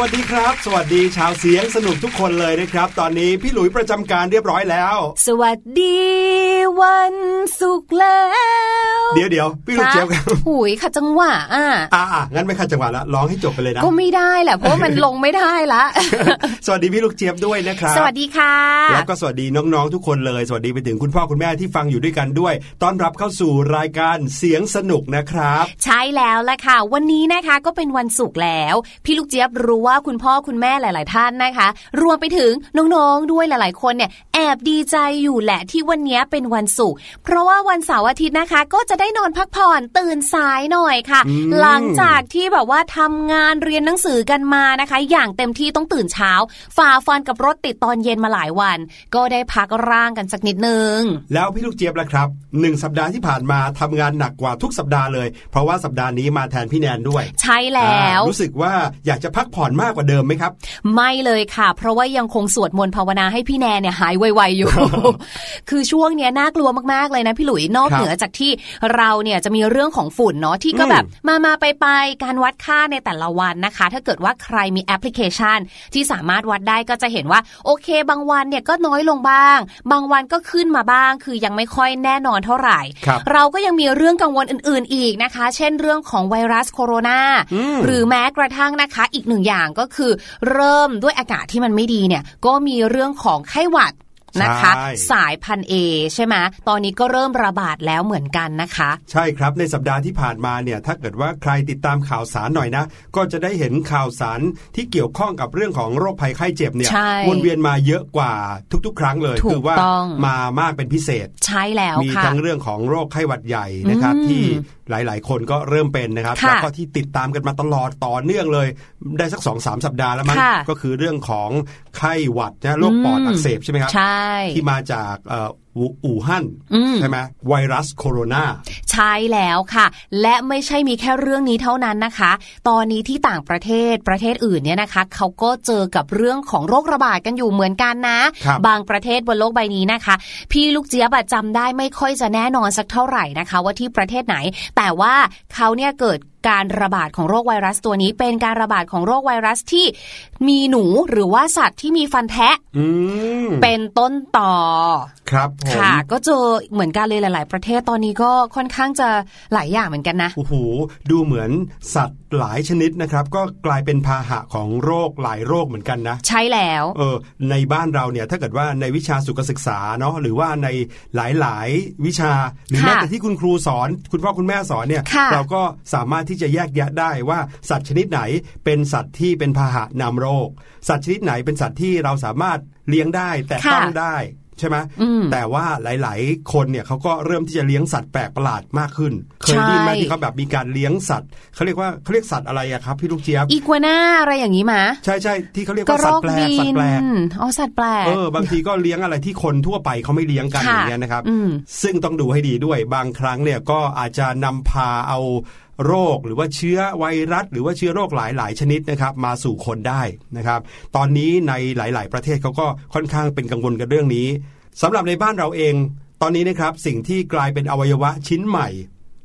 วัสดีครับ สวัสดีชาวเสียงสนุกทุกคนเลยนะครับ ตอนนี้พี่หลุยประจำการเรียบร้อยแล้ว สวัสดีวัน ยวเดี๋ยวพี่ลูกเจี๊ยบครับหุยขัดจังหวะอะอ่าอ่างั้นไม่ขัดจังหวะละร้องให้จบไปเลยนะก็ไม่ได้แหละเพราะว่ามันลงไม่ได้ละ สวัสดีพี่ลูกเจี๊ยบด้วยนะครับ สวัสดีค่ะ แล้วก็สวัสดีน้องๆทุกคนเลย สวัสดีไปถึงคุณพ่อคุณแม่ที่ฟังอยู่ด้วยกันด้วย ต้อนรับเข้าสู่รายการเสียงสนุกนะครับ ใช่แล้วละค่ะ วันนี้นะคะก็เป็นวันศุกร์แล้ว พี่ลูกเจี๊ยบรู้ว่าคุณพ่อคุณแม่หลาย ๆ ท่านนะคะ รวมไปถึงน้องๆด้วยหลาย ๆ คนเนี่ยแอบดีใจอยู่แหละที่วันนี้เป็นวันศุกร์เพราะว่าวันเสาร์อาทิตย์นะคะ ก็จะได้นอนพักผ่อนตื่นสายหน่อยค่ะอืมหลังจากที่แบบว่าทำงานเรียนหนังสือกันมานะคะ อย่างเต็มที่ต้องตื่นเช้า ฝ่าฟันกับรถติดตอนเย็นมาหลายวัน ก็ได้พักร่างกันสักนิดนึง แล้วพี่ลูกเจี๊ยบล่ะครับหนึ่งสัปดาห์ที่ผ่านมาทำงานหนักกว่าทุกสัปดาห์เลย เพราะว่าสัปดาห์นี้มาแทนพี่แนนด้วย ใช่แล้วอ่ารู้สึกว่าอยากจะพักผ่อนมากกว่าเดิมไหมครับ ไม่เลยค่ะ เพราะว่ายังคงสวดมนต์ภาวนาให้พี่แนนเนี่ยหายไวๆอยู่ คือช่วงเนี้ยน่ากลัวมากๆเลยนะพี่หลุยนอกครับเหนือจากที่เราเนี่ยจะมีเรื่องของฝุ่นเนาะที่ก็อืมแบบมามาไปไปๆการวัดค่าในแต่ละวันนะคะ ถ้าเกิดว่าใครมีแอปพลิเคชัน ที่สามารถวัดได้ก็จะเห็นว่า โอเค บางวันเนี่ยก็น้อยลงบ้าง บางวันก็ขึ้นมาบ้าง คือยังไม่ค่อยแน่นอนเท่าไหร่ครับเราก็ยังมีเรื่องกังวลอื่น ๆ อีกนะคะ เช่นเรื่องของไวรัสโคโรนาอืมหรือแม้กระทั่งนะคะ อีกหนึ่งอย่างก็คือ เริ่มด้วยอากาศที่มันไม่ดีเนี่ยก็มีเรื่องของไข้หวัด นะคะใช่สายพันธุ์เอใช่ไหมตอนนี้ก็เริ่มระบาดแล้วเหมือนกันนะคะ ใช่ครับในสัปดาห์ที่ผ่านมาเนี่ยถ้าเกิดว่าใครติดตามข่าวสารหน่อยนะ ก็จะได้เห็นข่าวสารที่เกี่ยวข้องกับเรื่องของโรคภัยไข้เจ็บเนี่ยใช่วนเวียนมาเยอะกว่าทุก ๆ ครั้งเลยถูกคืว่าต้องมามากเป็นพิเศษ ใช่แล้วมีค่ะทั้งเรื่องของโรคไข้หวัดใหญ่นะครับอืมที่ หลาย ๆ คนก็เริ่มเป็นนะครับค่ะแล้วก็ที่ติดตามกันมาตลอดต่อเนื่องเลย ได้สักสองสามสัปดาห์แล้วมั้งค่ะก็คือเรื่องของไข้หวัดนะโรคปอดอืมอักเสบใช่ไหมครับใช่ที่มาจากเอ่ออูอู่ฮั่นอืมใช่ไหมไวรัสโคโรนาใช่แล้วค่ะ และไม่ใช่มีแค่เรื่องนี้เท่านั้นนะคะ ตอนนี้ที่ต่างประเทศประเทศอื่นเนี่ยนะคะ เขาก็เจอกับเรื่องของโรคระบาดกันอยู่เหมือนกันนะครับงประเทศบนโลกใบนี้นะคะ พี่ลูกเจี๊ยบอะจำได้ไม่ค่อยจะแน่นอนสักเท่าไหร่นะคะ ว่าที่ประเทศไหน แต่ว่าเขาเนี่ยเกิด การระบาดของโรคไวรัสตัวนี้ เป็นการระบาดของโรคไวรัสที่มีหนูหรือว่าสัตว์ที่มีฟันแทะอืมเป็นต้นต่อ ครับผมค่ะ ก็เจอเหมือนกันเลยหลาย ๆ ประเทศตอนนี้ก็ค่อนข้างจะหลายอย่างเหมือนกันนะโอ้โหดูเหมือนสัตว์หลายชนิดนะครับ ก็กลายเป็นพาหะของโรคหลายโรคเหมือนกันนะ ใช่แล้วเออในบ้านเราเนี่ยถ้าเกิดว่าในวิชาสุขศึกษาเนาะหรือว่าในหลาย ๆ วิชาหรือค่ะแม้แต่ที่คุณครูสอน คุณพ่อคุณแม่สอนเนี่ยค่ะเราก็สามารถที่จะแยกแยะได้ว่าสัตว์ชนิดไหนเป็นสัตว์ที่เป็นพาหะนำโรค สัตว์ชนิดไหนเป็นสัตว์ที่เราสามารถเลี้ยงได้แต่ต้องได้ใช่ไหมอืมแต่ว่าหลาย ๆ คนเนี่ยเขาก็เริ่มที่จะเลี้ยงสัตว์แปลกประหลาดมากขึ้น เคยได้ยินไหมใช่ที่เขาแบบมีการเลี้ยงสัตว์เขาเรียกว่าเขาเรียกสัตว์อะไรอะครับพี่ลูกเจี๊ยบอีกัวน่าอะไรอย่างนี้มาใช่ใช่ที่เขาเรียกกระว่ารสัตอว์กแปลบิกสัตว์นแปลกอ๋อสัตว์แปลกเออบางทีก็เลี้ยงอะไรที่คนทั่วไปเขาไม่เลี้ยงกันอค่ะย่างเงี้ยนะครับอืมซึ่งต้องดูให้ดีด้วยบางครั้งเนี่ยก็อาจจะนำพาเอา โรคหรือว่าเชื้อไวรัส หรือว่าเชื้อโรคหลาย ๆ ชนิดนะครับมาสู่คนได้นะครับตอนนี้ในหลาย ๆ ประเทศเขาก็ค่อนข้างเป็นกังวลกันเรื่องนี้สำหรับในบ้านเราเอง ตอนนี้นะครับสิ่งที่กลายเป็นอวัยวะชิ้นใหม่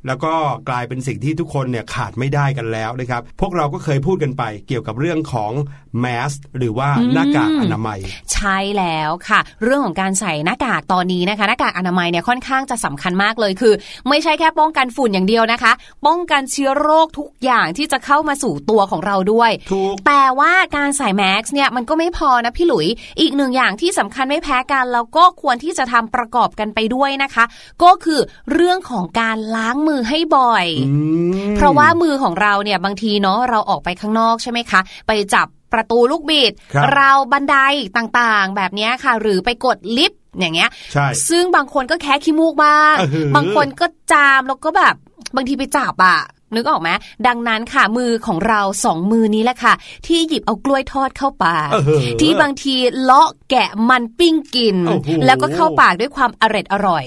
แล้วก็กลายเป็นสิ่งที่ทุกคนเนี่ยขาดไม่ได้กันแล้วนะครับ พวกเราก็เคยพูดกันไปเกี่ยวกับเรื่องของแมสหรือว่าหน้ากากอนามัย ใช่แล้วค่ะ เรื่องของการใส่หน้ากากตอนนี้นะคะ หน้ากากอนามัยเนี่ยค่อนข้างจะสำคัญมากเลยคือ ไม่ใช่แค่ป้องกันฝุ่นอย่างเดียวนะคะ ป้องกันเชื้อโรคทุกอย่างที่จะเข้ามาสู่ตัวของเราด้วยถูกแต่ว่าการใส่แมสเนี่ยมันก็ไม่พอนะพี่หลุย อีกหนึ่งอย่างที่สำคัญไม่แพ้กันแล้วก็ควรที่จะทำประกอบกันไปด้วยนะคะ ก็คือเรื่องของการล้างมือให้บ่อยอืมเพราะว่ามือของเราเนี่ยบางทีเนาะเราออกไปข้างนอกใช่ไหมคะ ไปจับประตูลูกบิดครับเราบันไดต่างๆ แบบเนี้ยค่ะ หรือไปกดลิฟต์อย่างเงี้ยใช่ซึ่งบางคนก็แค่ขี้มูกบ้างเออบางคนก็จามแล้วก็แบบบางทีไปจับอะนึกออกไหมดังนั้นค่ะมือของเราสองมือนี้แหละค่ะ ที่หยิบเอากล้วยทอดเข้าปากเออที่บางทีเลาะแกะมันปิ้งกินโอ้โหแล้วก็เข้าปากด้วยความอร็ดอร่อย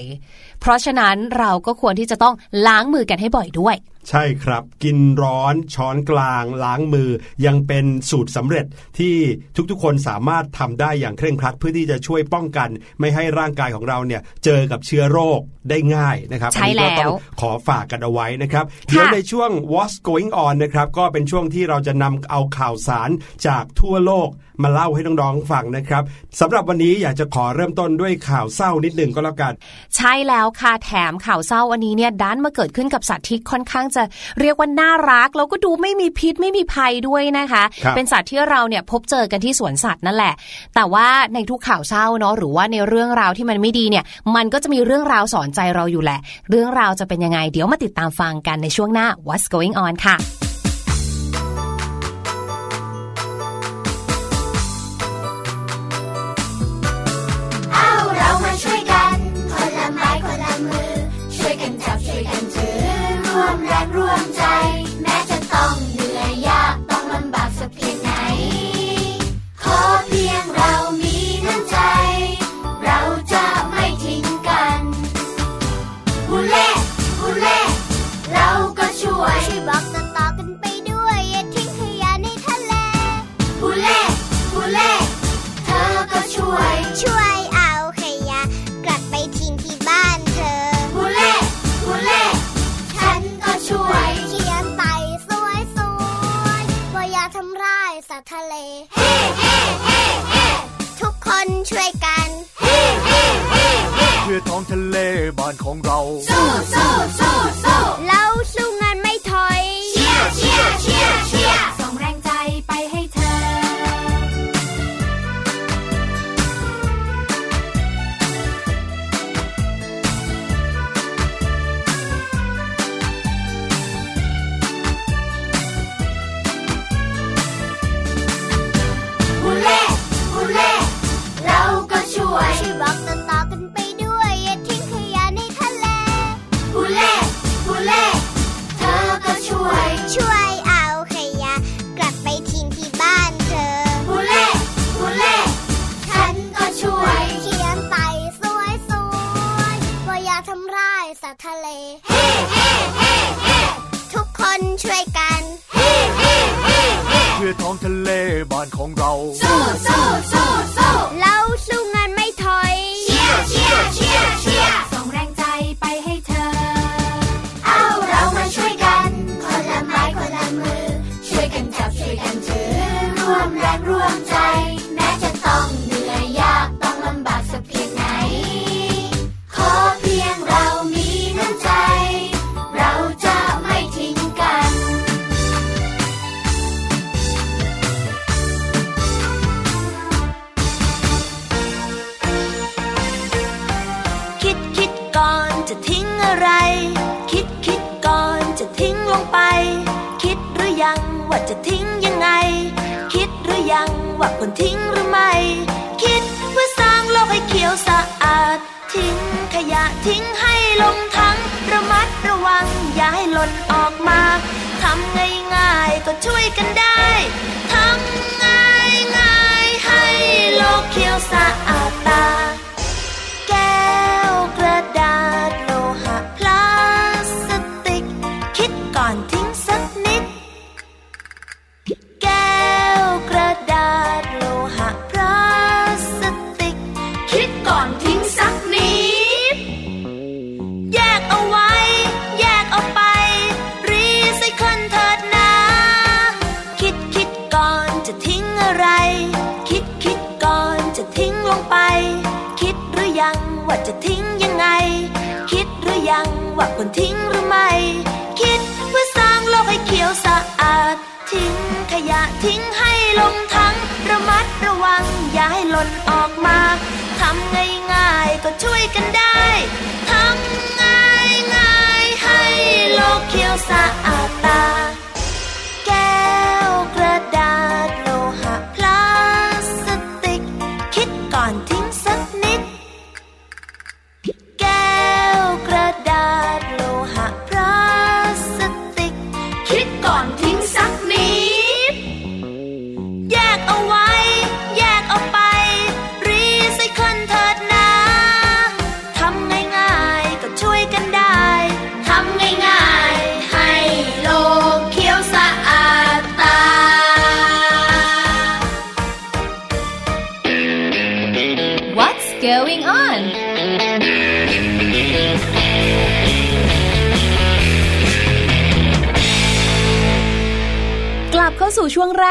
เพราะฉะนั้นเราก็ควรที่จะต้องล้างมือกันให้บ่อยด้วย ใช่ครับ กินร้อนช้อนกลาง ล้างมือ ยังเป็นสูตรสำเร็จที่ทุกๆ คนสามารถทำได้อย่างเคร่งครัดเพื่อที่จะช่วยป้องกัน ไม่ให้ร่างกายของเราเนี่ยเจอกับเชื้อโรคได้ง่ายนะครับใช่อันนี้ก็ต้องแล้วขอฝากกันเอาไว้นะครับเดี๋ยวในช่วง What's Going On นะครับก็เป็นช่วงที่เราจะนำเอาข่าวสารจากทั่วโลกมาเล่าให้น้องๆฟังนะครับสำหรับวันนี้อยากจะขอเริ่มต้นด้วยข่าวเศร้านิดหนึ่งก็แล้วกัน ใช่แล้วค่ะแถมข่าวเศร้าวันนี้เนี่ยด้านมาเกิดขึ้นกับสัตว์ที่ค่อนข้างจะเรียกว่าน่ารัก แล้วก็ดูไม่มีพิษไม่มีภัยด้วยนะคะครับเป็นสัตว์ที่เราเนี่ยพบเจอกันที่สวนสัตว์นั่นแหละ แต่ว่าในทุกข่าวเศร้าเนาะหรือว่าในเรื่องราวที่มันไม่ดีเนี่ย มันก็จะมีเรื่องราวสอนใจเราอยู่แหละ เรื่องราวจะเป็นยังไง เดี๋ยวมาติดตามฟังกันในช่วงหน้า What's Going On ค่ะ อออกมาทำง่ายๆก็ช่วยกันได้ทำง่ายง่ายๆให้โลกเขียวสะอาดตา ว่าจะทิ้งยังไง คิดหรือยังว่าควรทิ้งหรือไม่ คิดเพื่อสร้างโลกให้เขียวสะอาด ทิ้งขยะทิ้งให้ลงทั้งระมัดระวังอย่าให้หล่นออกมาทำง่ายๆก็ช่วยกันได้ทำง่ายง่ายๆให้โลกเขียวสะอาดตา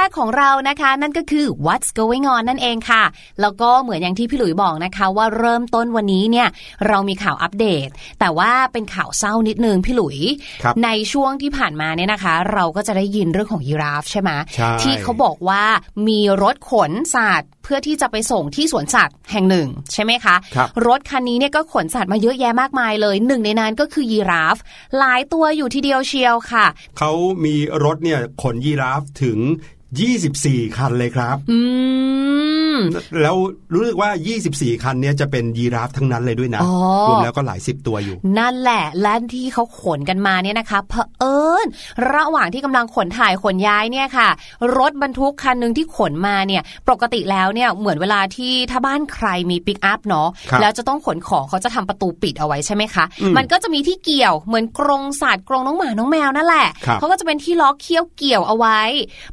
กของเรานะคะ นั่นก็คือ what's going on นั่นเองค่ะ แล้วก็เหมือนอย่างที่พี่หลุยบอกนะคะ ว่าเริ่มต้นวันนี้เนี่ยเรามีข่าวอัปเดต แต่ว่าเป็นข่าวเศร้านิดนึงพี่หลุยครับในช่วงที่ผ่านมาเนี่ยนะคะ เราก็จะได้ยินเรื่องของยีราฟใช่ไหมใช่ที่เขาบอกว่ามีรถขนสัตว์เพื่อที่จะไปส่งที่สวนสัตว์แห่งหนึ่งใช่ไหมคะครับรถคันนี้เนี่ยก็ขนสัตว์มาเยอะแยะมากมายเลยหนึ่งในนั้นก็คือยีราฟ หลายตัวอยู่ทีเดียวเชียวค่ะ เขามีรถเนี่ยขนยีราฟถึง 24 คันเลยครับ อืม แล้วรู้สึกว่า 24 คันเนี้ยจะเป็นยีราฟทั้งนั้นเลยด้วยนะอ๋อรวมแล้วก็หลายสิบตัวอยู่ นั่นแหละ และที่เขาขนกันมาเนี่ยนะคะเผอิญระหว่างที่กำลังขนถ่ายขนย้ายเนี่ยค่ะ รถบรรทุกคันหนึ่งที่ขนมาเนี่ย ปกติแล้วเนี่ยเหมือนเวลาที่ถ้าบ้านใครมีปิกอัพเนาะครับแล้วจะต้องขนของเขาจะทำประตูปิดเอาไว้ใช่ไหมคะอืมมันก็จะมีที่เกี่ยวเหมือนกรงสัตว์กรงน้องหมาน้องแมวนั่นแหละครับเขาก็จะเป็นที่ล็อกเขี้ยวเกี่ยวเอาไว้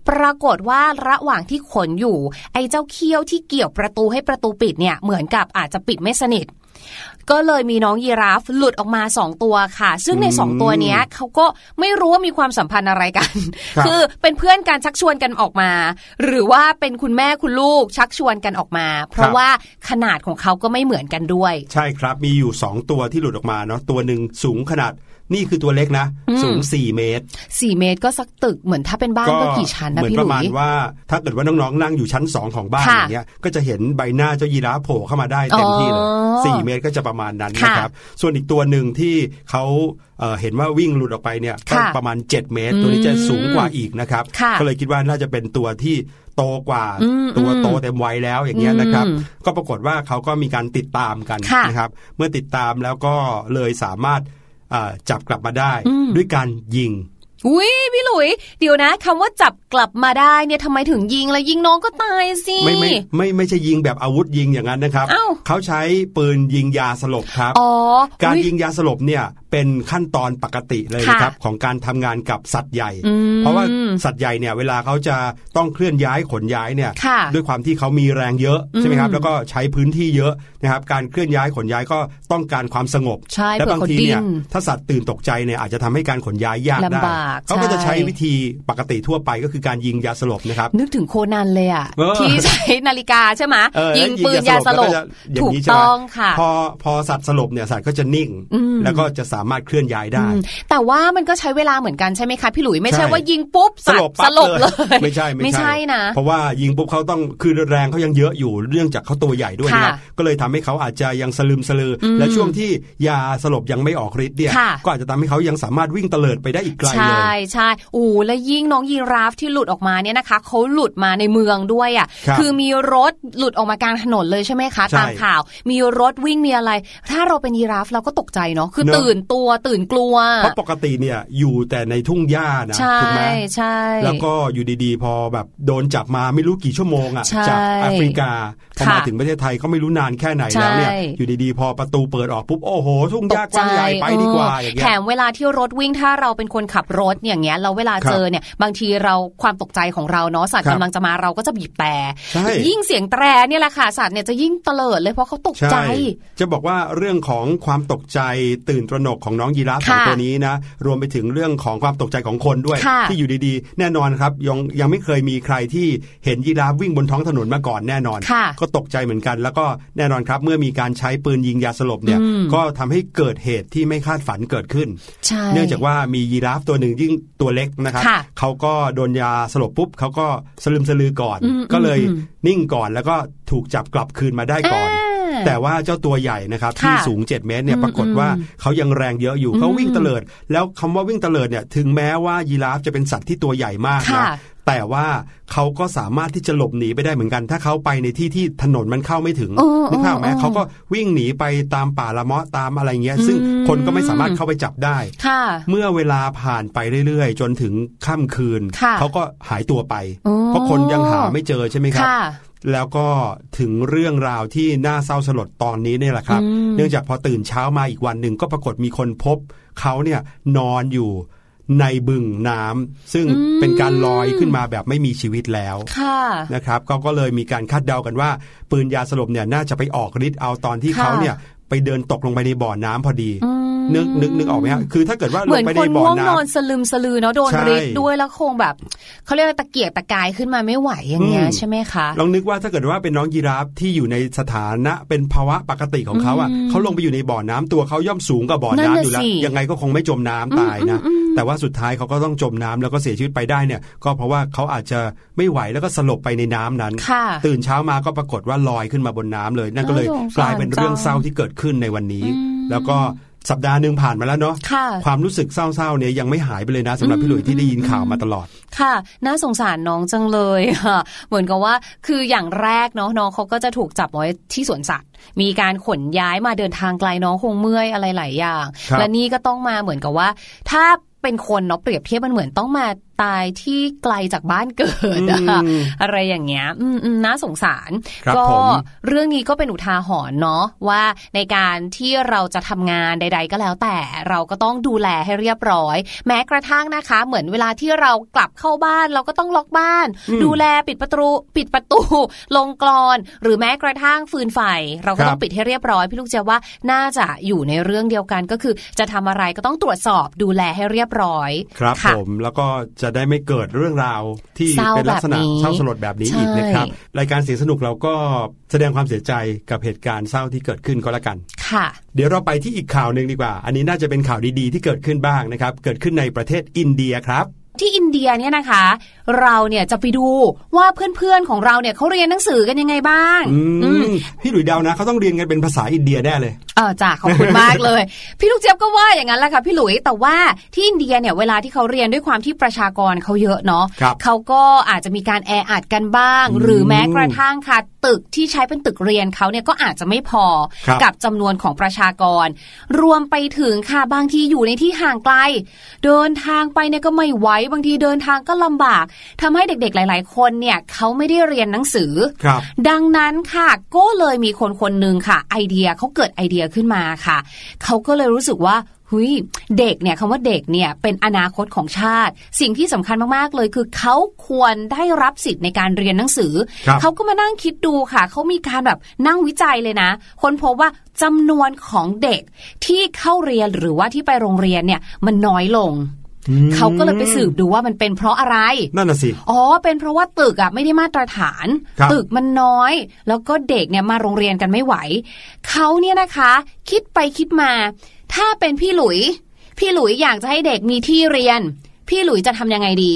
ปรากฏว่าระหว่างที่ขนอยู่ ไอ้เจ้าเขี้ยวที่เกี่ยวประตูให้ประตูปิดเนี่ยเหมือนกับอาจจะปิดไม่สนิทก็เลยมีน้องยีราฟหลุดออกมาสองตัวค่ะ ซึ่งในอืมสองตัวเนี้ยเขาก็ไม่รู้ว่ามีความสัมพันธ์อะไรกันครับคือเป็นเพื่อนกันชักชวนกันออกมา หรือว่าเป็นคุณแม่คุณลูกชักชวนกันออกมา เพราะว่าขนาดของเขาก็ไม่เหมือนกันด้วย ใช่ครับมีอยู่ 2 ตัวที่หลุดออกมาเนาะตัวหนึ่งสูงขนาดนี่คือตัวเล็กนะอืมสูง 4 เมตร 4 เมตรก็สักตึกเหมือนถ้าเป็นบ้านก็กี่ชั้นนะเหมือนพี่ปหระลุมาณยว่าถ้าเกิดว่าน้องๆนั่งอยู่ชั้น 2 ของบ้านค่ะอย่างเงี้ยก็จะเห็นใบหน้าเจ้ายีราฟโผล่เข้ามาได้เต็มที่เลยอ๋อสี่เมตรก็จะประมาณนั้นค่ะนะครับ ส่วนอีกตัวหนึ่งที่เขาเอ่อเห็นว่าวิ่งหลุดออกไปเนี่ยก็ค่ะประมาณ 7 เมตร ตัวนี้จะสูงกว่าอีกนะครับค่ะก็เลยคิดว่าน่าจะเป็นตัวที่โตกว่าอืมตัวอืมโตเต็มวัยแล้วอย่างเงี้ยนะครับอืมก็ปรากฏว่าเขาก็มีการติดตามกันค่ะนะครับ เมื่อติดตามแล้วก็เลยสามารถอ่า จับกลับมาได้อืมด้วยการยิง อุ้ยพี่หลุย เดี๋ยวนะคำว่าจับกลับมาได้เนี่ยทำไมถึงยิงแล้วยิงน้องก็ตายสิ ไม่ไม่ไม่ไม่ใช่ยิงแบบอาวุธยิงอย่างนั้นนะครับอ้าวเขาใช้ปืนยิงยาสลบครับอ๋อการอุ๊ยิงยาสลบเนี่ยเป็นขั้นตอนปกติเลยนะครับของการทำงานกับสัตว์ใหญ่อืมเพราะว่าสัตว์ใหญ่เนี่ยเวลาเขาจะต้องเคลื่อนย้ายขนย้ายเนี่ยค่ะด้วยความที่เขามีแรงเยอะใช่ไหมครับอืมแล้วก็ใช้พื้นที่เยอะนะครับการเคลื่อนย้ายขนย้ายก็ต้องการความสงบใช่และเผื่อบางเขาทีเนี่ยดิ้นถ้าสัตว์ตื่นตกใจเนี่ยอาจจะทำให้การขนย้ายยากได้ลำบากเขาก็จะใช่ใช้วิธีปกติทั่วไปก็คือการยิงยาสลบนะครับ นึกถึงโคนันเลยอะเออที่ใช้นาฬิกาใช่ไหมเออยิงปืนแล้ยาสลบแวก็จะอย่าถูกนี้ใช่ไหมต้องค่ะ พอพอสัตว์สลบเนี่ยสัตว์ก็จะนิ่งอืมแล้วก็จะสามารถเคลื่อนย้ายได้อืมแต่ว่ามันก็ใช้เวลาเหมือนกันใช่ไหมคะพี่หลุยไม่ใช่ใช่ว่ายิงปุ๊บสลบสปั๊บลบเลย ไม่ใช่ไม่ใช่นะ เพราะว่ายิงปุ๊บเขาต้องคือแรงเขายังเยอะอยู่เรื่องจากเขาตัวใหญ่ด้วยนะครับค่ะก็เลยทำให้เขาอาจจะยังสลืมสลืออมและช่วงที่ยาสลบยังไม่ออกฤทธิ์เนี่ยค่ะก็อาจจะทำให้เขายังสามารถวิ่งเตลิดไปได้อีกไกลใชเลย่ใช่โอ้และยิ่งน้องยีราฟที่หลุดออกมาเนี่ยนะคะเขาหลุดมาในเมืองด้วยอะครับอมีรถหลุดออกมากลางถนนเลยใช่ไหมคะใช่ตามข่าว มีรถวิ่งมีอะไร ถ้าเราเป็นยีราฟเราก็ตกใจเนาะคือเนอะตื่นตัวตื่นกลัวเพราะปกติเนี่ยอยู่แต่ในทุ่งหญ้านะใช่ถูกไหมใช่แล้วก็อยู่ดีๆ พอแบบโดนจับมาไม่รู้กี่ชั่วโมงอะใช่จากแอฟริกาพอค่ะมาถึงประเทศไทยก็ไม่รู้นานแค่ไหนแล้วเนี่ยใช่อยู่ดีๆ พอประตูเปิดออกปุ๊บโอ้โห ทุ่งหตญ้ากกว้างใหญ่ไปดีกว่าอย่างแถเงี้ยมเวลาที่รถวิ่งถ้าเราเป็นคนขับรถอย่างเงี้ยเราเวลาครับเจอเนี่ยบางทีเราความตกใจของเราเนาะสัตว์ครับกำลังจะมาเราก็จะบีบแต่ใช่ยิ่งเสียงแตรเนี่ยแหละค่ะสัตว์เนี่ยจะยิ่งเตลิดเลยเพราะเขาตกใจใช่จะบอกว่าเรื่องของความตกใจตื่นตระหนกของน้องยีราฟสองค่ะตัวนี้นะรวมไปถึงเรื่องของความตกใจของคนด้วยค่ะที่อยู่ดีๆ แน่นอนครับยังยังไม่เคยมีใครที่เห็นยีราฟวิ่งบนท้องถนนมาก่อนแน่นอนค่ะก็ตกใจเหมือนกัน แล้วก็แน่นอนครับ เมื่อมีการใช้ปืนยิงยาสลบเนี่ยอืมก็ทำให้เกิดเหตุที่ไม่คาดฝันเกิดขึ้นใช่เนื่องจากว่ามียีราฟตัวหนึ่งยิ่งตัวเล็กนะครับค่ะเขาก็โดนยาสลบปุ๊บเขาก็สลึมสลือก่อนอืมก็เลยอืมนิ่งก่อนแล้วก็ถูกจับกลับคืนมาได้ก่อนอ่าแต่ว่าเจ้าตัวใหญ่นะครับค่ะที่สูง 7 เมตรเนี่ยอืมปรากฏว่าอืมเขายังแรงเยอะอยู่อืมเขาวิ่งเตลิด แล้วคำว่าวิ่งเตลิดเนี่ยถึงแม้ว่ายีราฟจะเป็นสัตว์ที่ตัวใหญ่มากนะค่ะ แต่ว่าเขาก็สามารถที่จะหลบหนีไปได้เหมือนกัน ถ้าเขาไปในที่ที่ถนนมันเข้าไม่ถึงเออนึกภาพออกไหมเออเขาก็วิ่งหนีไปตามป่าละเมาะตามอะไรเงี้ย ซึ่งอืมคนก็ไม่สามารถเข้าไปจับได้ค่ะเมื่อเวลาผ่านไปเรื่อยๆ จนถึงค่ำคืนค่ะเขาก็หายตัวไปอ๋อเพราะคนยังหาไม่เจอใช่ไหมครับค่ะแล้วก็ถึงเรื่องราวที่น่าเศร้าสลดตอนนี้เนี่ยแหละครับอืมเนื่องจากพอตื่นเช้ามาอีกวันหนึ่งก็ปรากฏมีคนพบเขาเนี่ยนอนอยู่ ในบึงน้ำซึ่งอืมเป็นการลอยขึ้นมาแบบไม่มีชีวิตแล้วค่ะนะครับเขาก็เลยมีการคาดเดากันว่า ปืนยาสลบเนี่ยน่าจะไปออกฤทธิ์เอาตอนที่ค่ะเขาเนี่ยไปเดินตกลงไปในบ่อน้ำพอดีอืม นึกนึกนึกออกไหมฮะคือถ้าเกิดว่าเหลมืงอนไปคในนบ่อง่วงน้นอนสลึมสลือเนาะโดนใช่ฤทธิ์ด้วยแล้วคงแบบเขาเรียกว่าตะเกียกตะกายขึ้นมาไม่ไหวอย่างเงี้ยอืมใช่ไหมคะำลองนึกว่าถ้าเกิดว่าเป็นน้องยีราฟที่อยู่ในสถานะเป็นภาวะปกติของเขาอะอืมเขาลงไปอยู่ในบ่อน้ำตัวเขาย่อมสูงกว่าบ่อนั่นน้ำน่ะอยู่แล้วสิยังไงก็คงไม่จมน้ำตายนะอืมอืมแต่ว่าสุดท้ายเขาก็ต้องจมน้ำแล้วก็เสียชีวิตไปได้เนี่ย ก็เพราะว่าเขาอาจจะไม่ไหวแล้วก็สลบไปในน้ำนั้นค่ะตื่นเช้ามาก็ปรากฏว่าลอยขึ้นมาบนน้ำเลย นั่นก็เลยน่าสงสารกลายเป็นเรื่องจังเศร้าที่เกิดขึ้นในวันนี้อืมแล้วก็ สัปดาห์หนึ่งผ่านมาแล้วเนาะค่ะความรู้สึกเศร้าๆเนี่ยยังไม่หายไปเลยนะสำหรับพี่หลุยที่ได้ยินข่าวมาตลอด ค่ะ น่าสงสารน้องจังเลยค่ะ เหมือนกับว่าคืออย่างแรกเนาะน้องเขาก็จะถูกจับไว้ที่สวนสัตว์ มีการขนย้ายมาเดินทางไกลน้องคงเมื่อยอะไรหลายอย่างครับและนี่ก็ต้องมาเหมือนกับว่า ถ้าเป็นคนเนาะเปรียบเทียบมันเหมือนต้องมา ตายที่ไกลจากบ้านเกิดอะอืมอะไรอย่างเงี้ยอืมอืมน่าสงสารครับก็ผมเรื่องนี้ก็เป็นอุทาหรณ์เนาะว่าในการที่เราจะทำงานใด ๆ ก็แล้วแต่เราก็ต้องดูแลให้เรียบร้อย แม้กระทั่งนะคะ เหมือนเวลาที่เรากลับเข้าบ้านเราก็ต้องล็อกบ้านอืมดูแลปิดประตูปิดประตู ลงกรอน หรือแม้กระทั่งฟืนไฟ เราก็ครับต้องปิดให้เรียบร้อย พี่ลูกเจียบว่าน่าจะอยู่ในเรื่องเดียวกันก็คือ จะทำอะไรก็ต้องตรวจสอบดูแลให้เรียบร้อย ครับค่ะผมแล้วก็จะได้ไม่เกิดเรื่องราวที่เศร้าเป็นลักษณะแบบนี้เศร้าสลดแบบนี้ใช่อีกนะครับรายการเสียงสนุกเราก็แสดงความเสียใจกับเหตุการณ์เศร้าที่เกิดขึ้นก็แล้วกันค่ะ เดี๋ยวเราไปที่อีกข่าวหนึ่งดีกว่า อันนี้น่าจะเป็นข่าวดีๆ ที่เกิดขึ้นบ้างนะครับ เกิดขึ้นในประเทศอินเดียครับที่อินเดียเนี่ยนะคะเราเนี่ยจะไปดูว่าเพื่อนๆของเราเนี่ยเขาเรียนหนังสือกันยังไงบ้างอือืมมพี่หลุยเดานะเขาต้องเรียนกันเป็นภาษาอินเดียแน่เลยเออจ้าขอบคุณมากเลย พี่ลูกเจี๊ยบก็ว่าอย่างนั้นแหละค่ะพี่หลุยแต่ว่าที่อินเดียเนี่ยเวลาที่เขาเรียนด้วยความที่ประชากรเขาเยอะเนาะครับเขาก็อาจจะมีการแออัดกันบ้างอืมหรือแม้กระทั่งค่ะตึกที่ใช้เป็นตึกเรียนเขาเนี่ยก็อาจจะไม่พอครับกับจำนวนของประชากร รวมไปถึงค่ะบางทีอยู่ในที่ห่างไกล เดินทางไปเนี่ยก็ไม่ไหวบางทีเดินทางก็ลำบากทำให้เด็กๆหลาย ๆ คนเนี่ยเขาไม่ได้เรียนหนังสือครับดังนั้นค่ะก็เลยมีคนคนหนึ่งค่ะ ไอเดียเขาเกิดไอเดียขึ้นมาค่ะ เขาก็เลยรู้สึกว่าหุยเด็กเนี่ยคำว่าเด็กเนี่ยเป็นอนาคตของชาติ สิ่งที่สำคัญมากๆเลย คือเขาควรได้รับสิทธิ์ในการเรียนหนังสือครับเขาก็มานั่งคิดดูค่ะ เขามีการแบบนั่งวิจัยเลยนะ คนพบว่าจำนวนของเด็กที่เข้าเรียนหรือว่าที่ไปโรงเรียนเนี่ยมันน้อยลงอืม เขาก็เลยไปสืบดูว่ามันเป็นเพราะอะไร นั่นน่ะสิ อ๋อ เป็นเพราะว่าตึกอะไม่ได้มาตรฐานครับตึกมันน้อย แล้วก็เด็กเนี่ยมาโรงเรียนกันไม่ไหว เขาเนี่ยนะคะ คิดไปคิดมา ถ้าเป็นพี่หลุย พี่หลุยอยากจะให้เด็กมีที่เรียน พี่หลุยจะทำยังไงดี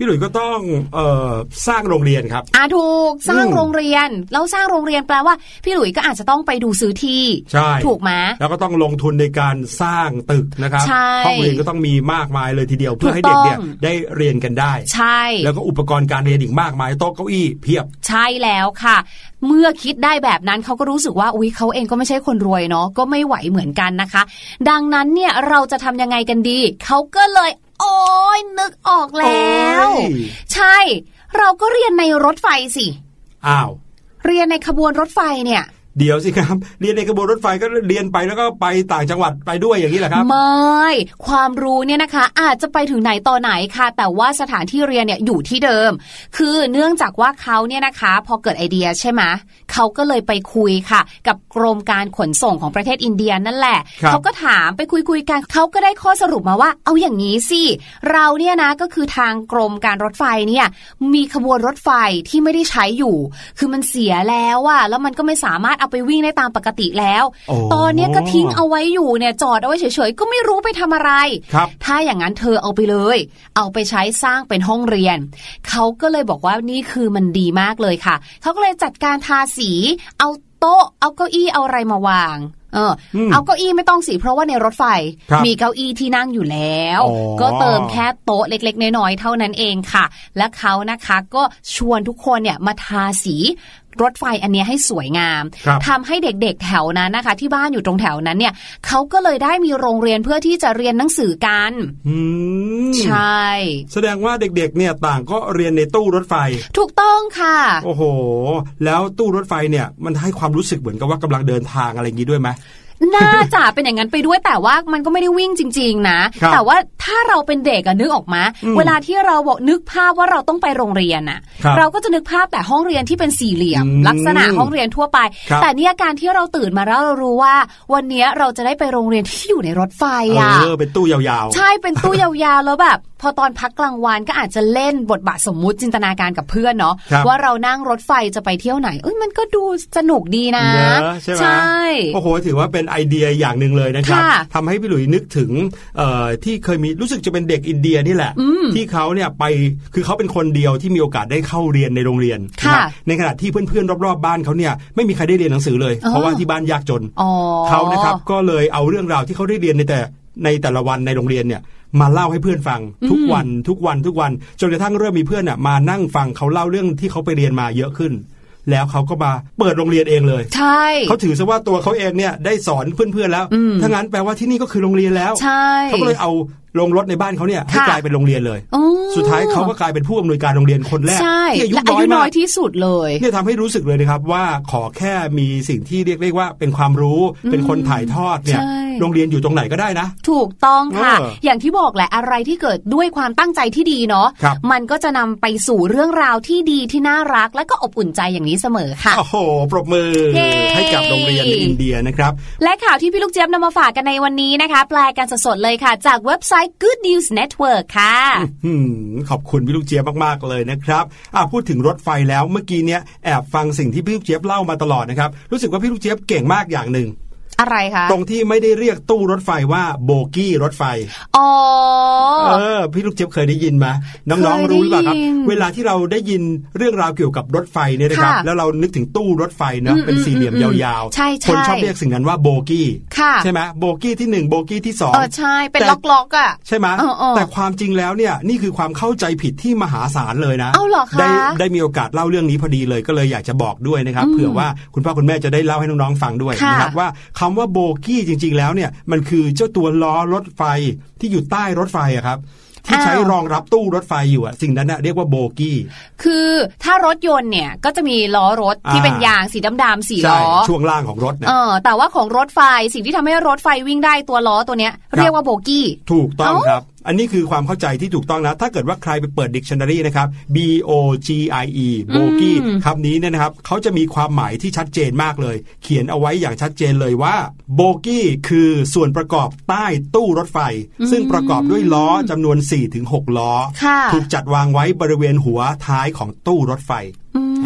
พี่หลุยก็ต้องเอ่อสร้างโรงเรียนครับอ่าถูกสร้างอืมโรงเรียนแล้วสร้างโรงเรียนแปลว่า พี่หลุยก็อาจจะต้องไปดูซื้อที่ใช่ถูกไหมแล้วก็ต้องลงทุนในการสร้างตึกนะครับใช่ห้องเรียนก็ต้องมีมากมายเลยทีเดียวเพื่อให้ถูเด็กกต้องเนี่ยได้เรียนกันได้ ใช่ แล้วก็อุปกรณ์การเรียนอีกมากมายโต๊ะเก้าอี้เพียบ ใช่แล้วค่ะ เมื่อคิดได้แบบนั้นเขาก็รู้สึกว่าอุ๊ยเขาเองก็ไม่ใช่คนรวยเนาะก็ไม่ไหวเหมือนกันนะคะ ดังนั้นเนี่ยเราจะทำยังไงกันดีเขาก็เลย โอ้ยนึกออกแล้วโอ้ยใช่ เราก็เรียนในรถไฟสิ อ้าว เรียนในขบวนรถไฟเนี่ย เดี๋ยวสิครับ เรียนในกระบวนรถไฟก็เรียนไปแล้วก็ไปต่างจังหวัดไปด้วยอย่างนี้แหละครับ ไม่ ความรู้เนี่ยนะคะ อาจจะไปถึงไหนต่อไหนค่ะ แต่ว่าสถานที่เรียนเนี่ยอยู่ที่เดิม คือเนื่องจากว่าเขาเนี่ยนะคะ พอเกิดไอเดียใช่ไหมเขาก็เลยไปคุยค่ะ กับกรมการขนส่งของประเทศอินเดียนั่นแหละครับเขาก็ถามไปคุยคุยๆกันเขาก็ได้ข้อสรุปมาว่า เอาอย่างนี้สิเราเนี่ยนะก็คือทางกรมการรถไฟเนี่ยมีขบวนรถไฟที่ไม่ได้ใช้อยู่ คือมันเสียแล้วอะแล้วมันก็ไม่สามารถเอาไปวิ่งได้ตามปกติแล้วโอ้ตอนเนี้ยก็ทิ้งเอาไว้อยู่เนี่ยจอดเอาไว้เฉยๆ ก็ไม่รู้ไปทำอะไรครับถ้าอย่างนั้นเธอเอาไปเลย เอาไปใช้สร้างเป็นห้องเรียน เขาก็เลยบอกว่านี่คือมันดีมากเลยค่ะ เขาก็เลยจัดการทาสี เอาโต๊ะ เอาเก้าอี้ เอาอะไรมาวางเอออมเอาเก้าอี้ไม่ต้องสีเพราะว่าในรถไฟครับมีเก้าอี้ที่นั่งอยู่แล้วอ๋อก็เติมแค่โต๊ะเล็ก ๆ น้อยๆเท่านั้นเองค่ะ และเขานะคะก็ชวนทุกคนเนี่ยมาทาสี รถไฟอันเนี้ยให้สวยงามครับทำให้เด็กๆแถวนั้นนะคะ ที่บ้านอยู่ตรงแถวนั้นเนี่ยเขาก็เลยได้มีโรงเรียนเพื่อที่จะเรียนหนังสือกันอืมใช่ แสดงว่าเด็กๆเนี่ยต่างก็เรียนในตู้รถไฟ ถูกต้องค่ะ โอ้โห แล้วตู้รถไฟเนี่ยมันให้ความรู้สึกเหมือนกับว่ากำลังเดินทางอะไรอย่างนี้ด้วยไหม น่าจะเป็นอย่างนั้นไปด้วยแต่ว่ามันก็ไม่ได้วิ่งจริง ๆ นะครับแต่ว่าถ้าเราเป็นเด็กอะนึกออกมาอืมเวลาที่เราบอกนึกภาพว่าเราต้องไปโรงเรียนอะครับเราก็จะนึกภาพแต่ห้องเรียนที่เป็นสี่เหลี่ยมอืมลักษณะห้องเรียนทั่วไปครับแต่เนี่ยการที่เราตื่นมาแล้วเรารู้ว่า วันเนี้ยเราจะได้ไปโรงเรียนที่อยู่ในรถไฟอะเออเป็นตู้ยาวๆ ใช่เป็นตู้ยาวๆแล้วแบบ พอตอนพักกลางวันก็อาจจะเล่นบทบาทสมมุติจินตนาการกับเพื่อนเนาะครับว่าเรานั่งรถไฟจะไปเที่ยวไหนเอ้ยมันก็ดูสนุกดีนะเนอะใช่ไหมใช่โอ้โหถือว่าเป็นไอเดียอย่างหนึ่งเลยนะครับค่ะทำให้พี่หลุยนึกถึงเอ่อที่เคยมีรู้สึกจะเป็นเด็กอินเดียนี่แหละอืมที่เขาเนี่ยไปคือเขาเป็นคนเดียวที่มีโอกาสได้เข้าเรียนในโรงเรียนค่ะนะครับในขณะที่เพื่อนๆรอบๆบ้านเขาเนี่ยไม่มีใครได้เรียนหนังสือเลยอ๋อเพราะว่าที่บ้านยากจนอ๋อเขานะครับก็เลยเอาเรื่องราวที่เขาได้เรียนในแต่ในแต่ละวันในโรงเรียนเนี่ย มาเล่าให้เพื่อนฟังทุกวันทุกวันทุกวันจนกระทั่งเริ่มมีเพื่อนน่ะมานั่งฟังเขาเล่าเรื่องที่เขาไปเรียนมาเยอะขึ้น แล้วเขาก็มาเปิดโรงเรียนเองเลย ใช่ เขาถือซะว่าตัวเขาเองเนี่ยได้สอนเพื่อนๆแล้วอืมถ้างั้นแปลว่าที่นี่ก็คือโรงเรียนแล้วใช่เขาก็เลยเอา โรงรถในบ้านเขาเนี่ยให้ค่ะกลายเป็นโรงเรียนเลยอ๋อสุดท้ายเขาก็กลายเป็นผู้อำนวยการโรงเรียนคนแรกใช่ที่อายุและน้อาอยยุน้มาอกยที่สุดเลยเนี่ยทำให้รู้สึกเลยนะครับว่าขอแค่มีสิ่งที่เรียกได้ว่าเป็นความรู้เป็นคนถ่ายทอดเนี่ยใช่โรงเรียนอยู่ตรงไหนก็ได้นะ ถูกต้องค่ะเอออย่างที่บอกแหละอะไรที่เกิดด้วยความตั้งใจที่ดีเนาะครับมันก็จะนำไปสู่เรื่องราวที่ดีที่น่ารัก และก็อบอุ่นใจอย่างนี้เสมอค่ะโอ้โหปรบมือเย้ให้กับโรงเรียนในอินเดียนะครับและข่าวที่พี่ลูกเจี๊ยบนำมาฝากกันในวันนี้นะคะ แปลกันสดๆเลยค่ะ จากเว็บไซต์ Good News Network ค่ะขอบคุณพี่ลูกเจี๊ยบมากๆเลยนะครับอะพูดถึงรถไฟแล้วเมื่อกี้เนี้ยแอบฟังสิ่งที่พี่ลูกเจี๊ยบเล่ามาตลอดนะครับรู้สึกว่าพี่ลูกเจี๊ยบเก่งมากอย่างหนึ่ง อะไรคะตรงที่ไม่ได้เรียกตู้รถไฟว่าโบกี้รถไฟอ๋อเออพี่ลูกเจี๊ยบเคยได้ยินไหมน้องเคยๆรู้หรือเปล่าครับได้ยินเวลาที่เราได้ยินเรื่องราวเกี่ยวกับรถไฟเนี่ยนะครับค่ะแล้วเรานึกถึงตู้รถไฟเนาะอืมเป็นสี่เหลี่ยมอืมยาวใช่ใช่คนชอบเรียกสิ่งนั้นว่าโบกี้ค่ะใช่ไหมโบกี้ที่หนึ่งโบกี้ที่สองเออใช่เป็นแต่ล็อกๆอะใช่ไหมเออเออแต่ความจริงแล้วเนี่ยนี่คือความเข้าใจผิดที่มหาศาลเลยนะเอาเหรอคะได้ได้มีโอกาสเล่าเรื่องนี้พอดีเลยก็เลยอยากจะบอกด้วยนะครับอืมเผื่อว่าคุณพ่อคุณแม่จะได้เล่าให้น้องๆฟังด้วยค่ะนะครับว่าคำว่าโบกี้จริง ๆ แล้วเนี่ยมันคือเจ้าตัวล้อรถไฟที่อยู่ใต้รถไฟอะครับที่ใช้รองรับตู้รถไฟอยู่อะสิ่งนั้นน่ะเรียกว่าโบกี้ คือถ้ารถยนต์เนี่ยก็จะมีล้อรถที่อ่าเป็นยางสีดำๆสี่ใช่ล้อช่วงล่างของรถนะเออแต่ว่าของรถไฟสิ่งที่ทำให้รถไฟวิ่งได้ตัวล้อตัวเนี้ยครับเรียกว่าโบกี้ ถูกต้องเอ้าครับอันนี้คือความเข้าใจที่ถูกต้องนะ ถ้าเกิดว่าใครไปเปิด dictionary นะครับ B O G I E โบกี้คำนี้เนี่ยนะครับเขาจะมีความหมายที่ชัดเจนมากเลย เขียนเอาไว้อย่างชัดเจนเลยว่าโบกี้คือส่วนประกอบใต้ตู้รถไฟ ซึ่งประกอบด้วยล้อจำนวน 4-6 ล้อค่ะถูกจัดวางไว้บริเวณหัวท้ายของตู้รถไฟ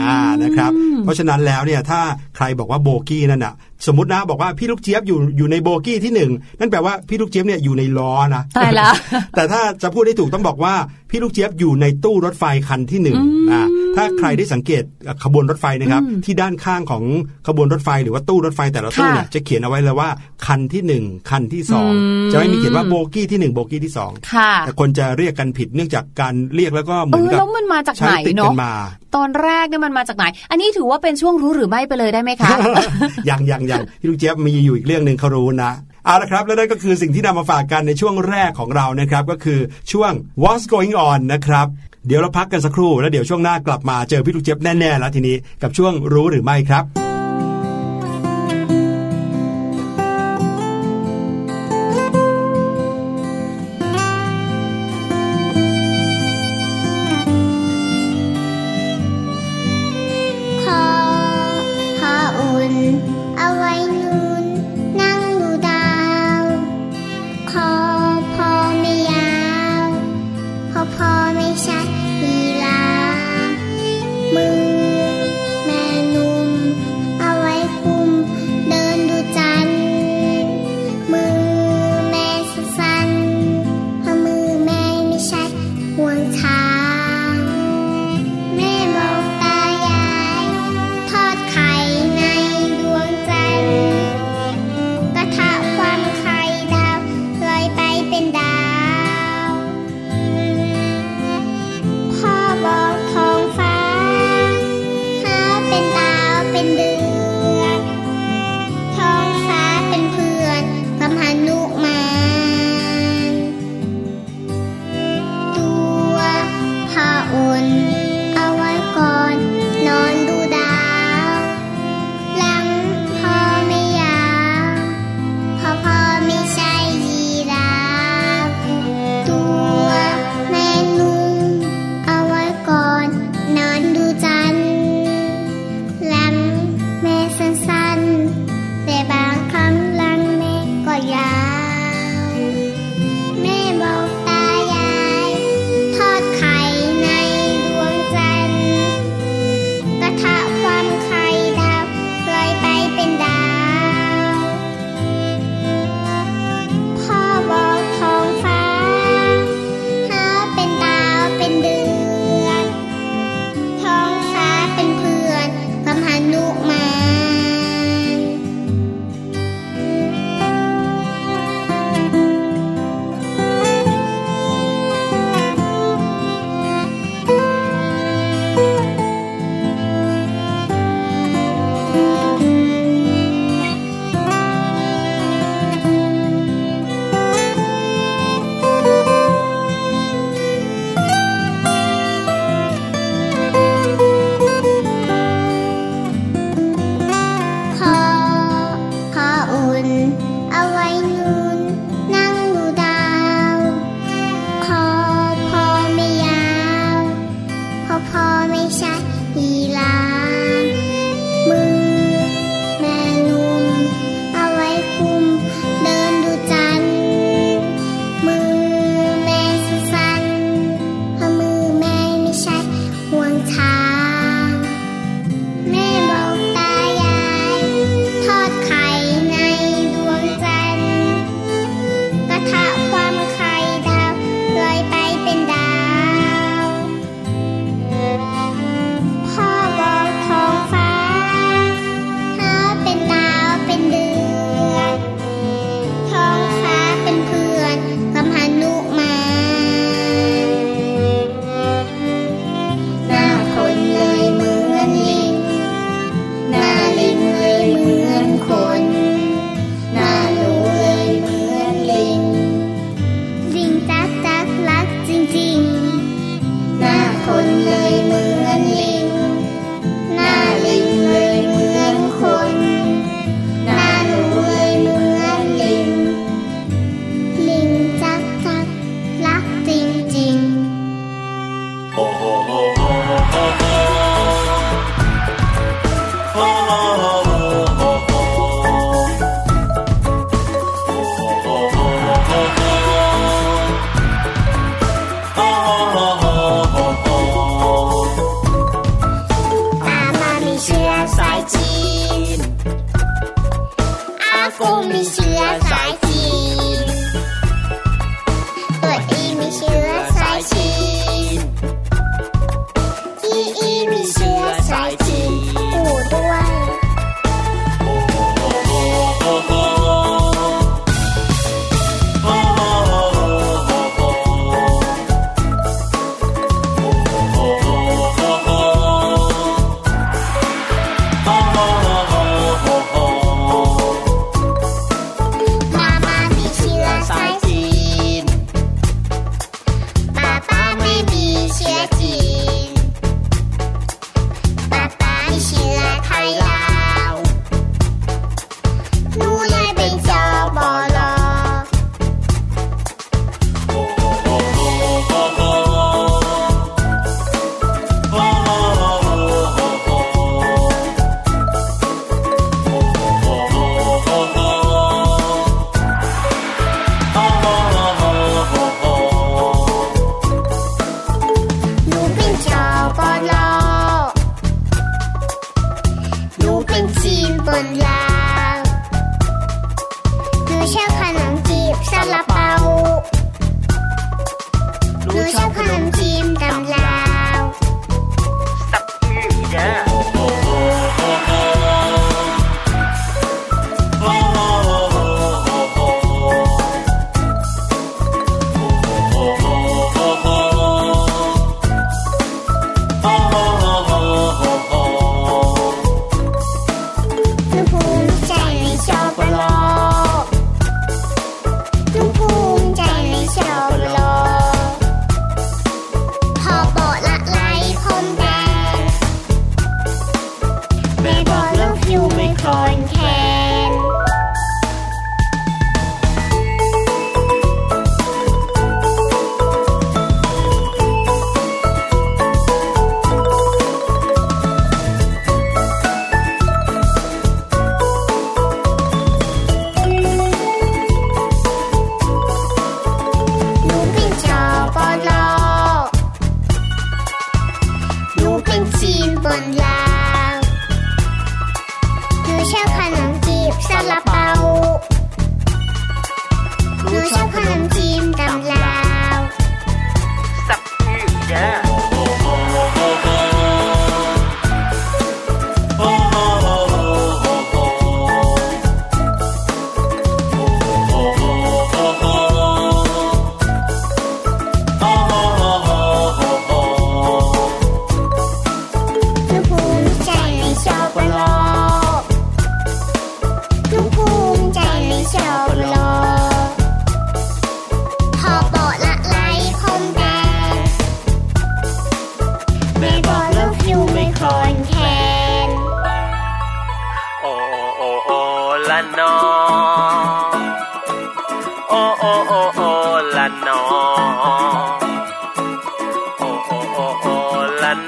อ่านะครับ เพราะฉะนั้นแล้วเนี่ยถ้าใครบอกว่าโบกี้นั่นน่ะ สมมตินะบอกว่าพี่ลูกเจี๊ยบอยู่อยู่ในโบกี้ที่หนึ่งนั่นแปลว่าพี่ลูกเจี๊ยบเนี่ยอยู่ในล้อนะตายละแต่ถ้าจะพูดได้ถูกต้องบอกว่า พี่ลูกเจี๊ยบอยู่ในตู้รถไฟคันที่หนึ่งอ่าถ้าใครได้สังเกตขบวนรถไฟนะครับ ที่ด้านข้างของขบวนรถไฟหรือว่าตู้รถไฟแต่ละตู้เนี่ยค่ะจะเขียนเอาไว้เลยว่าคันที่หนึ่งคันที่สองอืมจะไม่มีเขียนว่าโบกี้ที่หนึ่งโบกี้ที่สองค่ะแต่คนจะเรียกกันผิดเนื่องจากการเรียกแล้วก็เหเอมือนอกับแล้วมันมาจากใช้ไหนติดกัเนาะนมาตอนแรกเนี่ยมันมาจากไหน อันนี้ถือว่าเป็นช่วงรู้หรือไม่ไปเลยได้ไหมคะยังยังยังพี่ลูกเจี๊ยบมีอยู่อีกเรื่องหนึ่งเขารู้นะ เอาละครับ แล้วนั่นก็คือสิ่งที่นำมาฝากกันในช่วงแรกของเรานะครับ ก็คือช่วง What's Going On นะครับเดี๋ยวเราพักกันสักครู่แล้วเดี๋ยวช่วงหน้ากลับมาเจอพี่ลูกเจ็บแน่ๆแล้วทีนี้กับช่วงรู้หรือไม่ครับ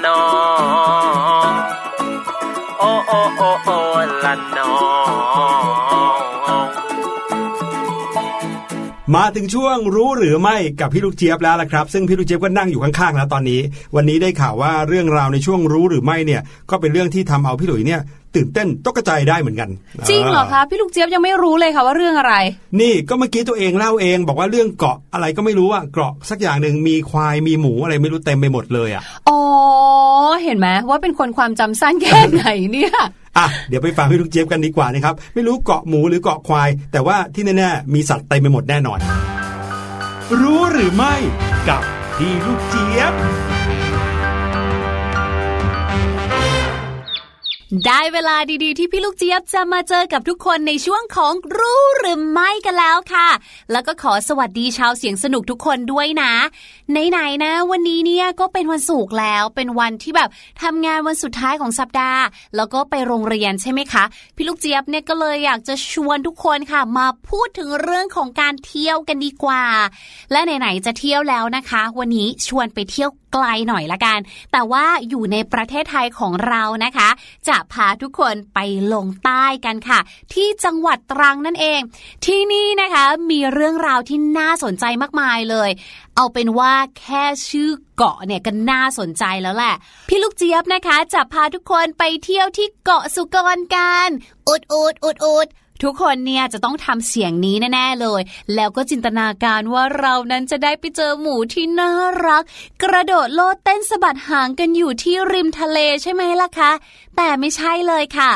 ล มาถึงช่วงรู้หรือไม่กับพี่ลูกเจี๊ยบแล้วละครับ ซึ่งพี่ลูกเจี๊ยบก็นั่งอยู่ข้างๆแล้วตอนนี้ วันนี้ได้ข่าวว่าเรื่องราวในช่วงรู้หรือไม่เนี่ย ก็เป็นเรื่องที่ทำเอาพี่หลุยเนี่ยตื่นเต้นตกใจได้เหมือนกันจริงเหรอคะพี่ลูกเจี๊ยบยังไม่รู้เลยค่ะว่าเรื่องอะไร นี่ก็เมื่อกี้ตัวเองเล่าเอง บอกว่าเรื่องเกาะอะไรก็ไม่รู้อะเกาะสักอย่างหนึ่งมีควายมีหมูอะไรไม่รู้เต็มไปหมดเลยอะอ๋อเห็นไหมว่าเป็นคนความจำสั้นแค่ไหนเนี่ย อะเดี๋ยวไปฟังพี่ลูกเจี๊ยบกันดีกว่านะครับ ไม่รู้เกาะหมูหรือเกาะควาย แต่ว่าที่แน่ๆมีสัตว์เต็มไปหมดแน่นอน รู้หรือไม่กับพี่ลูกเจี๊ยบ ได้เวลาดีๆ ที่พี่ลูกเจี๊ยบจะมาเจอกับทุกคนในช่วงของรู้หรือไม่กันแล้วค่ะ แล้วก็ขอสวัสดีชาวเสียงสนุกทุกคนด้วยนะ ไหนๆนะ วันนี้เนี่ยก็เป็นวันศุกร์แล้ว เป็นวันที่แบบทำงานวันสุดท้ายของสัปดาห์ แล้วก็ไปโรงเรียนใช่ไหมคะ พี่ลูกเจี๊ยบเนี่ยก็เลยอยากจะชวนทุกคนค่ะ มาพูดถึงเรื่องของการเที่ยวกันดีกว่า และไหนๆจะเที่ยวแล้วนะคะ วันนี้ชวนไปเที่ยว กลหน่อยละกัน แต่ว่าอยู่ในประเทศไทยของเรานะคะ จะพาทุกคนไปลงใต้กันค่ะ ที่จังหวัดตรังนั่นเอง ที่นี่นะคะมีเรื่องราวที่น่าสนใจมากมายเลย เอาเป็นว่าแค่ชื่อเกาะเนี่ยก็น่าสนใจแล้วแหละ พี่ลูกเจี๊ยบนะคะ จะพาทุกคนไปเที่ยวที่เกาะสุกรกันอุดอุดอุดอุด ทุกคนเนี่ยจะต้องทำเสียงนี้แน่ๆเลย แล้วก็จินตนาการว่าเรานั้นจะได้ไปเจอหมูที่น่ารัก กระโดดโลดเต้นสะบัดหางกันอยู่ที่ริมทะเลใช่ไหมล่ะคะ แต่ไม่ใช่เลยค่ะ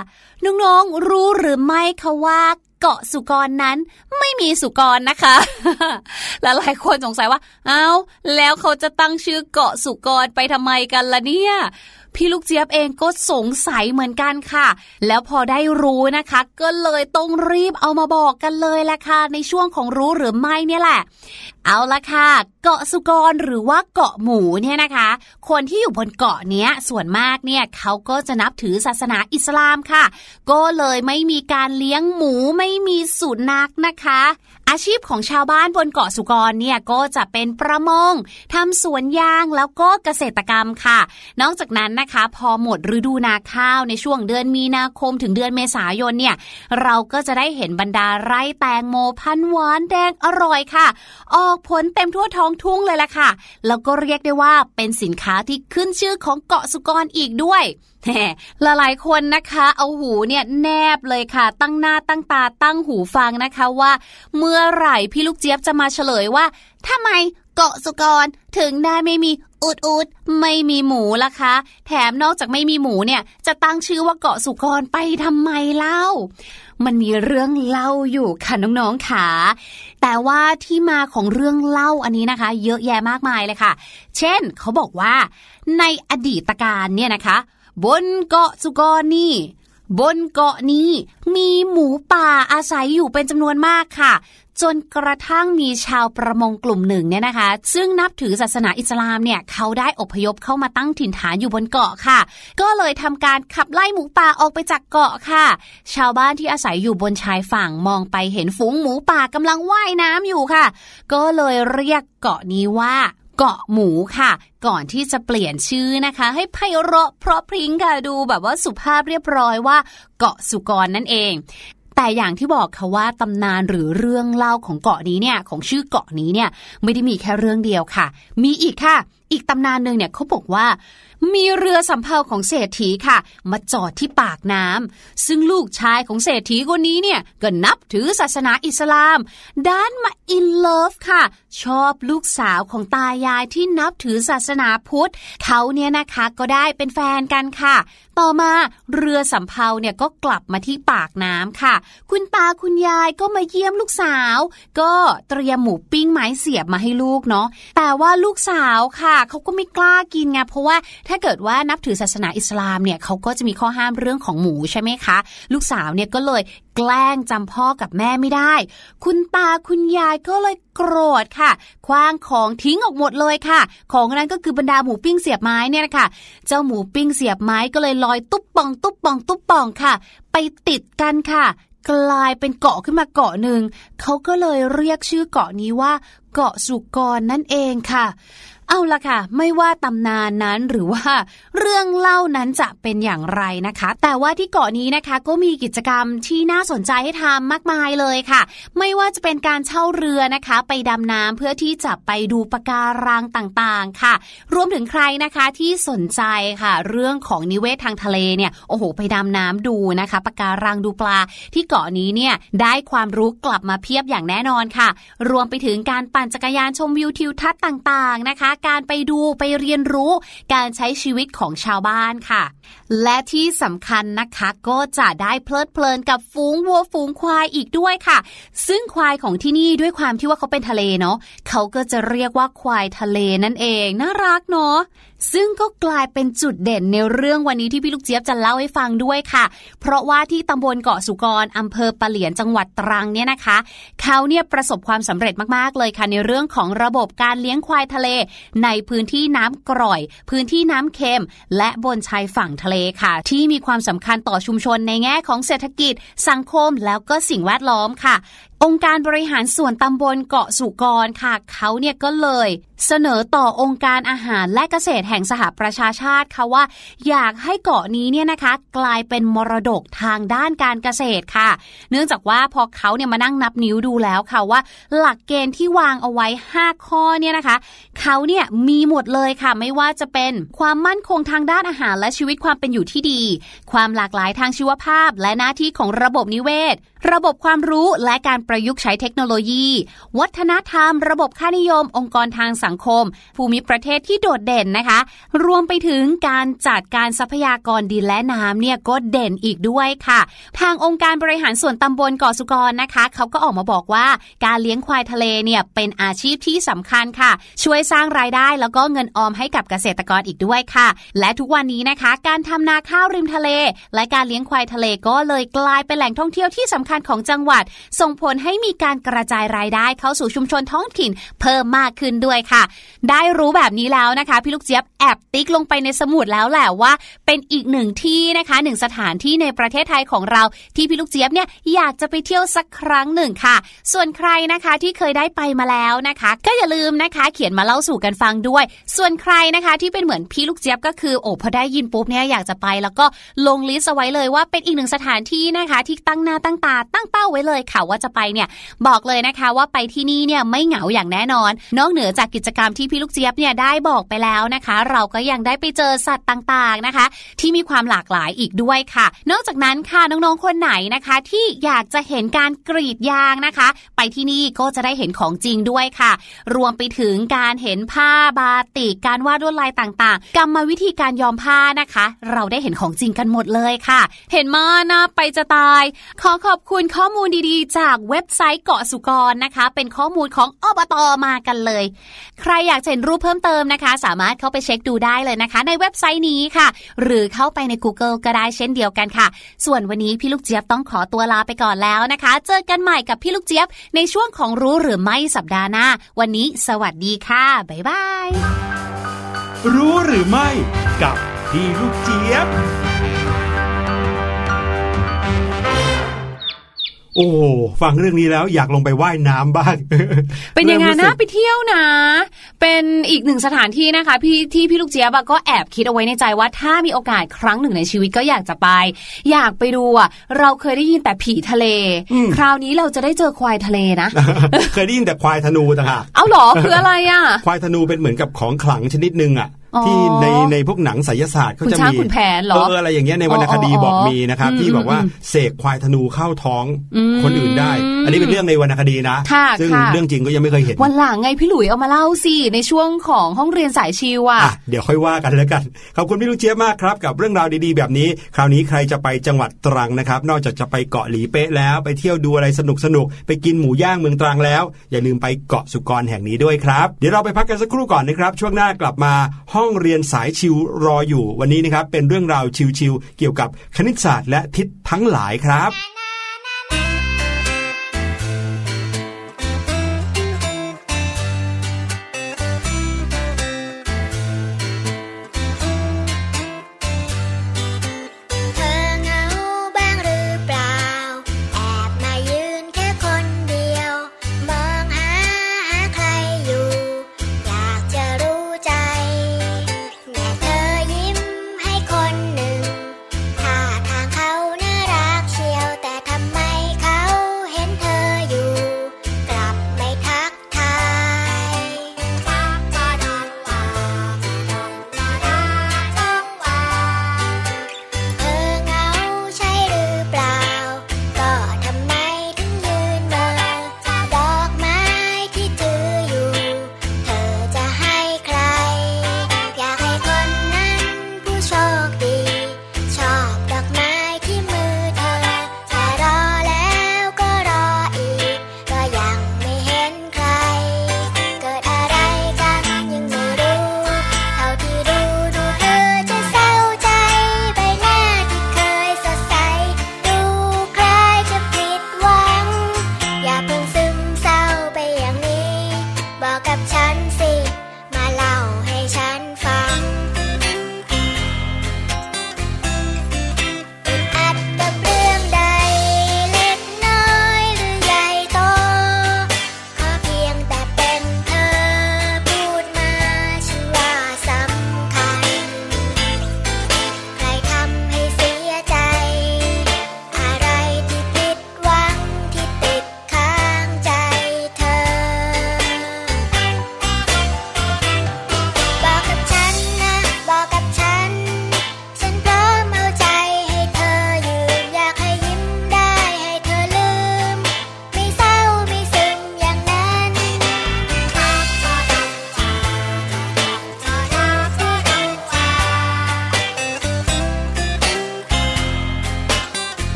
น้องๆ รู้หรือไม่คะว่าเกาะสุกรนั้นไม่มีสุกรนะคะและหลายคนสงสัยว่า เอา้า แล้วเขาจะตั้งชื่อเกาะสุกรไปทำไมกันล่ะเนี่ย พี่ลูกเจี๊ยบเองก็สงสัยเหมือนกันค่ะ แล้วพอได้รู้นะคะ ก็เลยต้องรีบเอามาบอกกันเลยแหละค่ะในช่วงของรู้หรือไม่เนี่ยแหละเอาละค่ะ เกาะสุกรหรือว่าเกาะหมูเนี่ยนะคะ คนที่อยู่บนเกาะเนี้ยส่วนมากเนี่ยเขาก็จะนับถือศาสนาอิสลามค่ะ ก็เลยไม่มีการเลี้ยงหมูไม่มีสุนัขนะคะ อาชีพของชาวบ้านบนเกาะสุกรเนี่ยก็จะเป็นประมงทำสวนยางแล้วก็เกษตรกรรมค่ะ นอกจากนั้นนะคะ พอหมดฤดูนาข้าวในช่วงเดือนมีนาคมถึงเดือนเมษายนเนี่ยเราก็จะได้เห็นบรรดาไร่แตงโมพันหวานแดงอร่อยค่ะอออกผลเต็มทั่วท้องทุ่งเลยล่ะค่ะ แล้วก็เรียกได้ว่าเป็นสินค้าที่ขึ้นชื่อของเกาะสุกรอีกด้วยแหมหลายๆคนนะคะเอาหูเนี่ยแนบเลยค่ะ ตั้งหน้าตั้งตาตั้งหูฟังนะคะว่า เมื่อไหร่พี่ลูกเจี๊ยบจะมาเฉลยว่าทำไมเกาะสุกรถึงได้ไม่มีอุดอุดไม่มีหมูล่ะคะ แถมนอกจากไม่มีหมูเนี่ยจะตั้งชื่อว่าเกาะสุกรไปทำไมเล่า มันมีเรื่องเล่าอยู่ค่ะน้องๆค่ะ แต่ว่าที่มาของเรื่องเล่าอันนี้นะคะ เยอะแยะมากมายเลยค่ะ เช่น เขาบอกว่า ในอดีตการเนี่ยนะคะ บนเกาะสุกรนี่บนเกาะนี้มีหมูป่าอาศัยอยู่เป็นจำนวนมากค่ะ จนกระทั่งมีชาวประมงกลุ่มหนึ่งเนี่ยนะคะ ซึ่งนับถือศาสนาอิสลามเนี่ยเขาได้อพยพเข้ามาตั้งถิ่นฐานอยู่บนเกาะค่ะ ก็เลยทำการขับไล่หมูป่าออกไปจากเกาะค่ะ ชาวบ้านที่อาศัยอยู่บนชายฝั่งมองไปเห็นฝูงหมูป่ากำลังว่ายน้ำอยู่ค่ะ ก็เลยเรียกเกาะนี้ว่าเกาะหมูค่ะ ก่อนที่จะเปลี่ยนชื่อนะคะ ให้ไพเราะเพราะพริ้งค่ะดูแบบว่าสุภาพเรียบร้อยว่า เกาะสุกรนั่นเอง แต่อย่างที่บอกค่ะว่าตำนานหรือเรื่องเล่าของเกาะนี้เนี่ยของชื่อเกาะนี้เนี่ยไม่ได้มีแค่เรื่องเดียวค่ะ มีอีกค่ะ อีกตำนานหนึ่งเนี่ยเขาบอกว่า มีเรือสำเภาของเศรษฐีค่ะ มาจอดที่ปากน้ำซึ่งลูกชายของเศรษฐีคนนี้เนี่ยก็นับถือศาสนาอิสลามด้านมาอินเลิฟค่ะ ชอบลูกสาวของตายายที่นับถือศาสนาพุทธ เขาเนี่ยนะคะก็ได้เป็นแฟนกันค่ะ ต่อมาเรือสำเภาเนี่ยก็กลับมาที่ปากน้ำค่ะ คุณตาคุณยายก็มาเยี่ยมลูกสาว ก็เตรียมหมูปิ้งไม้เสียบมาให้ลูกเนาะแต่ว่าลูกสาวค่ะเขาก็ไม่กล้ากินไงเพราะว่าถ้าเกิดว่านับถือศาสนาอิสลามเนี่ยเขาก็จะมีข้อห้ามเรื่องของหมูใช่ไหมคะ ลูกสาวเนี่ยก็เลยแกล้งจำพ่อกับแม่ไม่ได้ คุณตาคุณยายก็เลยโกรธค่ะคว้างของทิ้งออกหมดเลยค่ะ ของนั้นก็คือบรรดาหมูปิ้งเสียบไม้เนี่ยนะคะเจ้าหมูปิ้งเสียบไม้ก็เลยลอยตุ๊บปองตุ๊บปองตุ๊บปองค่ะ ไปติดกันค่ะ กลายเป็นเกาะขึ้นมาเกาะหนึ่งเขาก็เลยเรียกชื่อเกาะนี้ว่าเกาะสุกรนั่นเองค่ะ เอาละค่ะ ไม่ว่าตำนานนั้นหรือว่า เรื่องเล่านั้นจะเป็นอย่างไรนะคะ แต่ว่าที่เกาะนี้นะคะก็มีกิจกรรมที่น่าสนใจให้ทำมากมายเลยค่ะ ไม่ว่าจะเป็นการเช่าเรือนะคะ ไปดำน้ำเพื่อที่จะไปดูปะการังต่างๆค่ะ รวมถึงใครนะคะที่สนใจค่ะ เรื่องของนิเวศทางทะเลเนี่ยโอ้โห ไปดำน้ำดูนะคะปะการังดูปลา ที่เกาะนี้เนี่ยได้ความรู้กลับมาเพียบอย่างแน่นอนค่ะ รวมไปถึงการปั่นจักรยานชมวิวทิวทัศน์ต่างๆนะคะการไปดูไปเรียนรู้การใช้ชีวิตของชาวบ้านค่ะ และที่สำคัญนะคะก็จะได้เพลิดเพลินกับฝูงวัวฝูงควายอีกด้วยค่ะ ซึ่งควายของที่นี่ด้วยความที่ว่าเขาเป็นทะเลเนาะเขาก็จะเรียกว่าควายทะเลนั่นเอง น่ารักเนาะ ซึ่งก็กลายเป็นจุดเด่นในเรื่องวันนี้ที่พี่ลูกเจี๊ยบจะเล่าให้ฟังด้วยค่ะ เพราะว่าที่ตำบลเกาะสุกรอำเภอปะเหลียนจังหวัดตรังเนี่ยนะคะ เขาเนี่ยประสบความสำเร็จมากๆเลยค่ะ ในเรื่องของระบบการเลี้ยงควายทะเล ในพื้นที่น้ำกร่อย พื้นที่น้ำเค็ม และบนชายฝั่งทะเลค่ะ ที่มีความสำคัญต่อชุมชนในแง่ของเศรษฐกิจ สังคมแล้วก็สิ่งแวดล้อมค่ะ องค์การบริหารส่วนตำบลเกาะสุกรค่ะ เขาเนี่ยก็เลยเสนอต่อองค์การอาหารและเกษตรแห่งสหประชาชาติค่ะว่า อยากให้เกาะนี้เนี่ยนะคะ กลายเป็นมรดกทางด้านการเกษตรค่ะ เนื่องจากว่าพอเขาเนี่ยมานั่งนับนิ้วดูแล้วค่ะว่า หลักเกณฑ์ที่วางเอาไว้ 5 ข้อเนี่ยนะคะ เขาเนี่ยมีหมดเลยค่ะ ไม่ว่าจะเป็นความมั่นคงทางด้านอาหารและชีวิตความเป็นอยู่ที่ดี ความหลากหลายทางชีวภาพและหน้าที่ของระบบนิเวศ ระบบความรู้และการประยุกต์ใช้เทคโนโลยี วัฒนธรรม ระบบค่านิยม องค์กรทางสังคม ภูมิประเทศที่โดดเด่นนะคะ รวมไปถึงการจัดการทรัพยากรดินและน้ำเนี่ยก็เด่นอีกด้วยค่ะ ทางองค์การบริหารส่วนตำบลเกาะสุกรนะคะ เขาก็ออกมาบอกว่าการเลี้ยงควายทะเลเนี่ยเป็นอาชีพที่สำคัญค่ะ ช่วยสร้างรายได้แล้วก็เงินออมให้กับเกษตรกรอีกด้วยค่ะ และทุกวันนี้นะคะ การทำนาข้าวริมทะเล และการเลี้ยงควายทะเลก็เลยกลายเป็นแหล่งท่องเที่ยวที่สำคัญของจังหวัด ส่งผลให้มีการกระจายรายได้เข้าสู่ชุมชนท้องถิ่น เพิ่มมากขึ้นด้วยค่ะ ได้รู้แบบนี้แล้วนะคะ พี่ลูกเจี๊ยบแอบติ๊กลงไปในสมุดแล้วแหละว่า เป็นอีกหนึ่งที่นะคะหนึ่งสถานที่ในประเทศไทยของเราที่พี่ลูกเจี๊ยบเนี่ยอยากจะไปเที่ยวสักครั้งหนึ่งค่ะ ส่วนใครนะคะที่เคยได้ไปมาแล้วนะคะ ก็อย่าลืมนะคะ เขียนมาเล่าสู่กันฟังด้วย ส่วนใครนะคะที่เป็นเหมือนพี่ลูกเจี๊ยบก็คือโอ้พอได้ยินปุ๊บเนี่ยอยากจะไป แล้วก็ลงลิสต์เอาไว้เลยว่าเป็นอีกหนึ่งสถานที่นะคะ ที่ตั้งหน้าตั้งตาตั้งเป้าไว้เลยค่ะว่าจะไปเนี่ยบอกเลยนะคะว่าไปที่นี่เนี่ยไม่เหงาอย่างแน่นอน นอกเหนือจากกิจกรรมที่พี่ลูกเจี๊ยบเนี่ยได้บอกไปแล้วนะคะ เราก็ยังได้ไปเจอสัตว์ต่างๆนะคะ ที่มีความหลากหลายอีกด้วยค่ะ นอกจากนั้นค่ะน้องๆคนไหนนะคะ ที่อยากจะเห็นการกรีดยางนะคะ ไปที่นี่ก็จะได้เห็นของจริงด้วยค่ะ รวมไปถึงการเห็นผ้าบาติกการวาดลวดลายต่างๆ กรรมวิธีการย้อมผ้านะคะ เราได้เห็นของจริงกันหมดเลยค่ะ เห็นมานะไปจะตาย ขอขอบคุณข้อมูลดีๆ จากเว็บไซต์เกาะสุกรนะคะ เป็นข้อมูลของอบตมากันเลย ใครอยากเห็นรูปเพิ่มเติมนะคะ สามารถเข้าไปเช็คดูได้เลยนะคะ ในเว็บไซต์นี้ค่ะ หรือเข้าไปใน Google ก็ได้เช่นเดียวกันค่ะ ส่วนวันนี้พี่ลูกเจี๊ยบต้องขอตัวลาไปก่อนแล้วนะคะ เจอกันใหม่กับพี่ลูกเจี๊ยบในช่วงของรู้หรือไม่สัปดาห์หน้า วันนี้สวัสดีค่ะบ๊ายบายรู้หรือไม่กับพี่ลูกเจี๊ยบ โอ้ฟังเรื่องนี้แล้วอยากลงไปว่ายน้ำบ้าง เป็นยังไงริ่มรู้นะสึกไปเที่ยวนะ เป็นอีกหนึ่งสถานที่นะคะ พี่ที่พี่ลูกเจี๊ยบอะก็แอบคิดเอาไว้ในใจว่าถ้ามีโอกาสครั้งหนึ่งในชีวิตก็อยากจะไป อยากไปดูอะเราเคยได้ยินแต่ผีทะเล คราวนี้เราจะได้เจอควายทะเลนะ เคยได้ยินแต่ควายธนูต่างหากเอาเหรอคืออะไรอะควายธนูเป็นเหมือนกับของขลังชนิดหนึ่งอะอ๋อ ที่ในในพวกหนังไสยศาสตร์เขาคุณจะช้างมีขุนแผนเหรอเอออะไรอย่างเงี้ยในวรรณคดีอ๋ออ๋อบอกมีนะครับอืมที่บอกว่าอืมเสกควายธนูเข้าท้องอืมคนอื่นได้ อันนี้เป็นเรื่องในวรรณคดีนะค่ะซึ่งค่ะเรื่องจริงก็ยังไม่เคยเห็น วันหลังไงพี่หลุยเอามาเล่าสิในช่วงของห้องเรียนสายชิวอะอะเดี๋ยวค่อยว่ากันแล้วกันขอบคุณพี่ลูกเจี๊ยบมากครับ กับเรื่องราวดีๆ แบบนี้ คราวนี้ใครจะไปจังหวัดตรังนะครับ นอกจากจะไปเกาะหลีเป๊ะแล้วไปเที่ยวดูอะไรสนุกสนุกๆไปกินหมูย่างเมืองตรังแล้ว อย่าลืมไปเกาะสุกรแห่งนี้ด้วยครับเดี๋ยวเราไปพักกันสักครู่ก่อนนะครับช่วงหน้ากลับมาห้อง้องเรียนสายชิวรออยู่ วันนี้นะครับเป็นเรื่องราวชิวๆเกี่ยวกับคณิตศาสตร์และทิศทั้งหลายครับ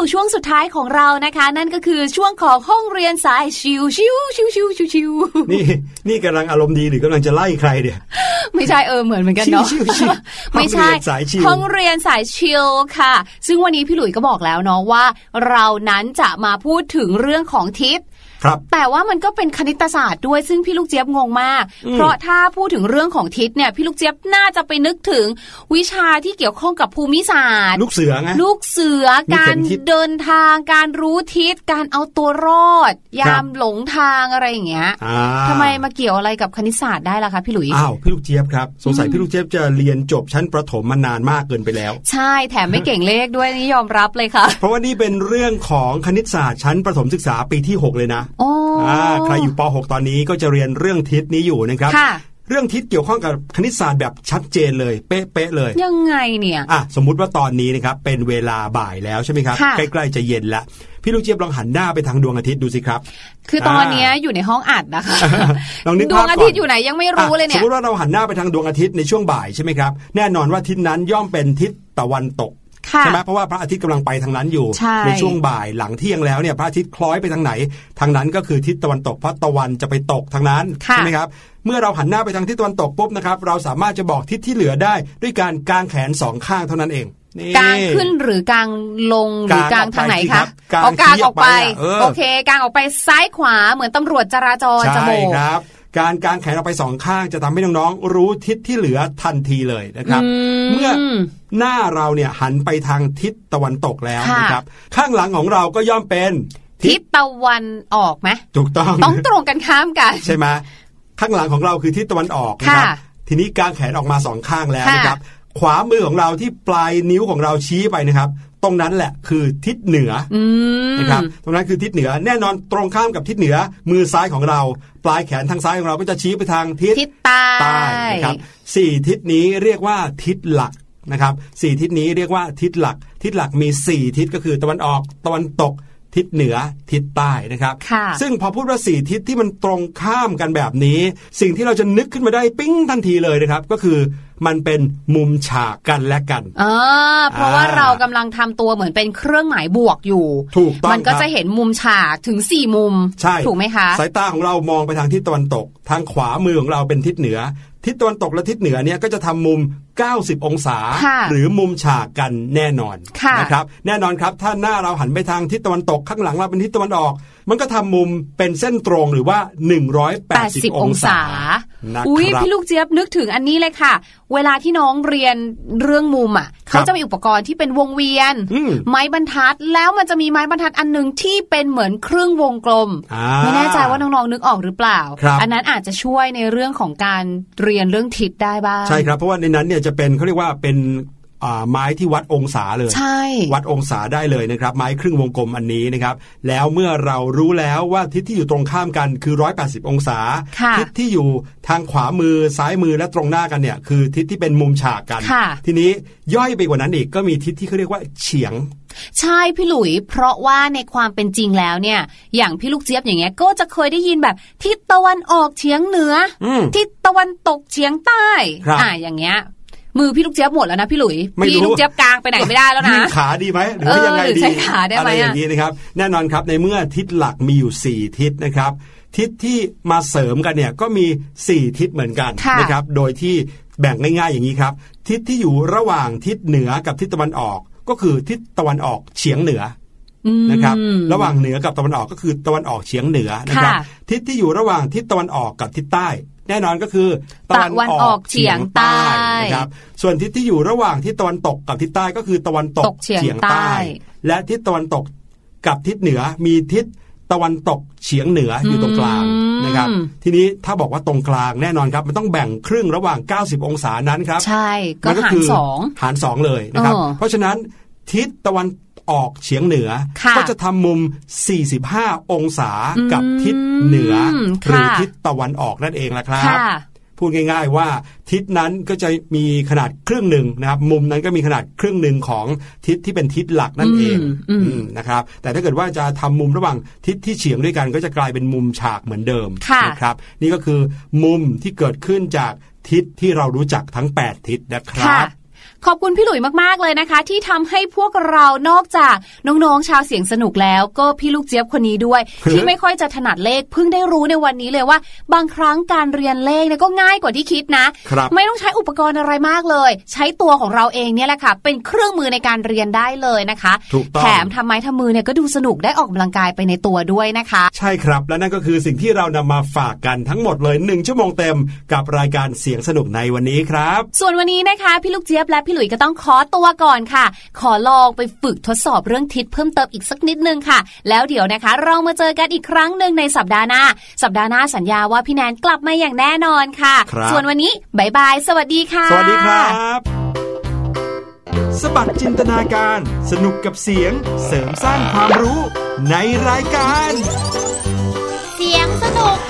สู่ช่วงสุดท้ายของเรานะคะ นั่นก็คือช่วงของห้องเรียนสายชิวชิวชิวชิวชิวชิวนี่นี่กำลังอารมณ์ดีหรือกำลังจะไล่ใครเนี่ยไม่ใช่เออเหมือนเหมือนกันเนาะชิวชิวไม่ใช่ห้องเรียนสายชิลห้องเรียนสายชิลค่ะ ซึ่งวันนี้พี่หลุยส์ก็บอกแล้วเนาะว่า เรานั้นจะมาพูดถึงเรื่องของทิศ ครับ แต่ว่ามันก็เป็นคณิตศาสตร์ด้วยซึ่งพี่ลูกเจี๊ยบงงมากอืมเพราะถ้าพูดถึงเรื่องของทิศเนี่ยพี่ลูกเจี๊ยบน่าจะไปนึกถึง วิชาที่เกี่ยวข้องกับภูมิศาสตร์ ลูกเสือไงลูกเสือมีกาเข็รมทิศเดินทาง การรู้ทิศการเอาตัวรอด ยาครัมบหลงทางอะไรอย่างเงี้ยอ่าทำไมมาเกี่ยวอะไรกับคณิตศาสตร์ได้ล่ะคะพี่หลุยอ้าวพี่ลูกเจี๊ยบครับสงสัยพี่ลูกเจี๊ยบจะเรียนจบชั้นประถมมานานมากเกินไปแล้ว ใช่แถมไม่เก่งเลขด้วยนี่ยอมรับเลยค่ะ เพราะว่านี่เป็นเรื่องของคณิตศาสตร์ชั้นประถมศึกษาปีที่ 6 เลยนะโอ้อ่าใครอยู่ป .6 ตอนนี้ก็จะเรียนเรื่องทิศนี้อยู่นะครับค่ะเรื่องทิศเกี่ยวข้องกับคณิตศาสตร์แบบชัดเจนเลย เป๊ะๆเลย ยังไงเนี่ยอะสมมุติว่าตอนนี้นะครับเป็นเวลาบ่ายแล้วใช่ไหมครับค่ะใกล้ๆจะเย็นแล้วพี่ลูกเจี๊ยบลองหันหน้าไปทางดวงอาทิตย์ดูสิครับ คือตอนเนี้ยอยู่ในห้องอัดนะคะลองนึกดภาวพงก่อนอาทิตย์อยู่ไหนยังไม่รู้เลยสเนี่มยมติว่าเราหันหน้าไปทางดวงอาทิตย์ในช่วงบ่ายใช่ไหมครับแน่นอนว่าทิศนั้นย่อมเป็นทิศตะวันตกค่ะ ใช่ไหมเพราะว่าพระอาทิตย์กำลังไปทางนั้นอยู่ใช่ช่วงบ่ายหลังเที่ยงแล้วเนี่ยพระอาทิตย์คล้อยไปทางไหน ทางนั้นก็คือทิศตะวันตกเพราะตะวันจะไปตกทางนั้นค่ะใช่ไหมครับเมื่อเราหันหน้าไปทางทิศตะวันตกปุ๊บนะครับเราสามารถจะบอกทิศที่เหลือได้ ด้วยการกางแขนสองข้างเท่านั้นเองนี่กลางขึ้นหรือกลางลงหรือกลางทางไหนกลางออกไปสิครัคะบกลางเอากลางออกไปชี้ออกไปอะเออโอเคกลางออกไปซ้ายขวาเหมือนตำรวจจราจรจะใช่โบกครับ การกางแขนออกไปสองข้างจะทำให้น้องๆรู้ทิศที่เหลือทันทีเลยนะครับอืมเมื่อหน้าเราเนี่ยหันไปทางทิศตะวันตกแล้วค่ะนะครับ ข้างหลังของเราก็ย่อมเป็นทิศตะวันออกไหมถูกต้องต้องตรงกันข้ามกัน ใช่ไหมข้างหลังของเราคือทิศตะวันออกนะครับค่ะทีนี้กางแขนออกมาสองข้างแล้วค่ะนะครับ ขวามือของเราที่ปลายนิ้วของเราชี้ไปนะครับ ตรงนั้นแหละคือทิศเหนือออืมนะครับตรงนั้นคือทิศเหนือแน่นอนตรงข้ามกับทิศเหนือ มือซ้ายของเรา ปลายแขนทางซ้ายของเราก็จะชี้ไปทางทิศทิศใต้ใต้นะครับสี่ทิศนี้เรียกว่าทิศหลักนะครับสี่ทิศนี้เรียกว่าทิศหลัก ทิศหลักมีสี่ทิศก็คือตะวันออกตะวันตกทิศเหนือทิศใต้นะครับค่ะซึ่งพอพูดว่าสี่ทิศที่มันตรงข้ามกันแบบนี้ สิ่งที่เราจะนึกขึ้นมาได้ปิ้งทันทีเลยนะครับ ก็คือ มันเป็นมุมฉากกันและกันอ่าเพราะว่าอ่าเรากำลังทำตัวเหมือนเป็นเครื่องหมายบวกอยู่ ถูกต้องมันก็ครับจะเห็นมุมฉากถึงสี่มุม ใช่ ถูกไหมคะ สายตาของเรามองไปทางทิศตะวันตก ทางขวามือของเราเป็นทิศเหนือ ทิศตะวันตกและทิศเหนือเนี่ยก็จะทำมุม90 องศาค่ะหรือมุมฉากกันแน่นอนค่ะนะครับแน่นอนครับถ้าหน้าเราหันไปทางทิศตะวันตกข้างหลังเราเป็นทิศตะวันออก มันก็ทำมุมเป็นเส้นตรงหรือว่า 180 80องศานะอุ้ยครับพี่ลูกเจี๊ยบนึกถึงอันนี้เลยค่ะ เวลาที่น้องเรียนเรื่องมุมอะครับเขาจะมีอุปกรณ์ที่เป็นวงเวียนอืมไม้บรรทัดแล้วมันจะมีไม้บรรทัดอันหนึ่งที่เป็นเหมือนครึ่งวงกลมอ่าไม่แน่ใจว่าน้องๆนึกออกหรือเปล่าครับอันนั้นอาจจะช่วยในเรื่องของการเรียนเรื่องทิศได้บ้างใช่ครับเพราะว่าในนั้นเนี่ยจะเป็นเขาเรียกว่าเป็นอ่าไม้ที่วัดองศาเลยใช่วัดองศาได้เลยนะครับ ไม้ครึ่งวงกลมอันนี้นะครับ แล้วเมื่อเรารู้แล้วว่าทิศที่อยู่ตรงข้ามกันคือ 180 องศาค่ะทิศที่อยู่ทางขวามือซ้ายมือและตรงหน้ากันเนี่ย คือทิศที่เป็นมุมฉากกันค่ะทีนี้ย่อยไปกว่านั้นอีกก็มีทิศที่เขาเรียกว่าเฉียงใช่พี่หลุย เพราะว่าในความเป็นจริงแล้วเนี่ย อย่างพี่ลูกเจี๊ยบอย่างเงี้ยก็จะเคยได้ยินแบบทิศตะวันออกเฉียงเหนืออมทิศตะวันตกเฉียงใต้ครับอ่าอย่างเงี้ย มือพี่ลูกเจี๊ยบหมดแล้วนะพี่หลุยไม่รู้พี่ลูกเจี๊ยบกลางไปไหนไม่ได้แล้วนะยื่ขาดีไหมหรือว่าเออยังไงหรือดีใช้ขาได้ไหมอะไรอย่างอะนี้นะครับ แน่นอนครับในเมื่อทิศหลักมีอยู่ 4 ทิศนะครับทิศที่มาเสริมกันเนี่ยก็มี 4 ทิศเหมือนกันค่ะนะครับ โดยที่แบ่งง่ายๆอย่างนี้ครับ ทิศที่อยู่ระหว่างทิศเหนือกับทิศตะวันออก ก็คือทิศตะวันออกเฉียงเหนืออืมนะครับ ระหว่างเหนือกับตะวันออกก็คือตะวันออกเฉียงเหนือนะครับค่ะทิศที่อยู่ระหว่างทิศตะวันออกกับทิศใต้ แน่นอนก็คือตะวันออกเฉียงใต้นะครับส่วนทิศที่อยู่ระหว่างทิศตะวันตกกับทิศใต้ก็คือตะวันตตกกเฉียงใต้ และทิศตะวันตกกับทิศเหนือมีทิศตะวันตกเฉียงเหนืออยู่ตรงกลางอืมนะครับ ทีนี้ถ้าบอกว่าตรงกลางแน่นอนครับ มันต้องแบ่งครึ่งระหว่าง 90 องศานั้นครับ ใช่ ก็มันหารคืสองหารสองเลยนะครับเออเพราะฉะนั้นทิศตะวัน ออกเฉียงเหนือค่ะก็จะทำมุม 45 องศากับทิศเหนืออืมหรือค่ะทิศตะวันออกนั่นเองละครับค่ะพูดง่ายๆว่าทิศนั้นก็จะมีขนาดครึ่งหนึ่งนะครับ มุมนั้นก็มีขนาดครึ่งหนึ่งของทิศที่เป็นทิศหลักนั่นเองอืมอืมอืมนะครับ แต่ถ้าเกิดว่าจะทำมุมระหว่างทิศที่เฉียงด้วยกัน ก็จะกลายเป็นมุมฉากเหมือนเดิมค่ะนะครับ นี่ก็คือมุมที่เกิดขึ้นจากทิศที่เรารู้จักทั้ง 8 ทิศนะครัค่ะบ ขอบคุณพี่หลุยมากๆเลยนะคะ ที่ทำให้พวกเรานอกจากน้องๆชาวเสียงสนุกแล้ว ก็พี่ลูกเจี๊ยบคนนี้ด้วย ที่ไม่ค่อยจะถนัดเลขเพิ่งได้รู้ในวันนี้เลยว่า บางครั้งการเรียนเลขเนี่ยก็ง่ายกว่าที่คิดนะครับไม่ต้องใช้อุปกรณ์อะไรมากเลย ใช้ตัวของเราเองเนี่ยแหละค่ะ เป็นเครื่องมือในการเรียนได้เลยนะคะถูกต้องแถมทำไม้ทำมือเนี่ยก็ดูสนุกได้ออกกำลังกายไปในตัวด้วยนะคะ ใช่ครับและนั่นก็คือสิ่งที่เรานำมาฝากกันทั้งหมดเลยหนึ่งชั่วโมงเต็มกับรายการเสียงสนุกในวันนี้ครับ ส่วนวันนี้นะคะพี่ลูกเจี๊ยบและพี่หลุยส์ก็ต้องขอตัวก่อนค่ะ ขอลองไปฝึกทดสอบเรื่องทิศเพิ่มเติมอีกสักนิดนึงค่ะ แล้วเดี๋ยวนะคะ เรามาเจอกันอีกครั้งหนึ่งในสัปดาห์หน้า สัปดาห์หน้าสัญญาว่าพี่แนนกลับมาอย่างแน่นอนค่ะครับส่วนวันนี้บายบาย สวัสดีค่ะ สวัสดีครับสบัดจินตนาการ สนุกกับเสียง เสริมสร้างความรู้ในรายการ เสียงสนุก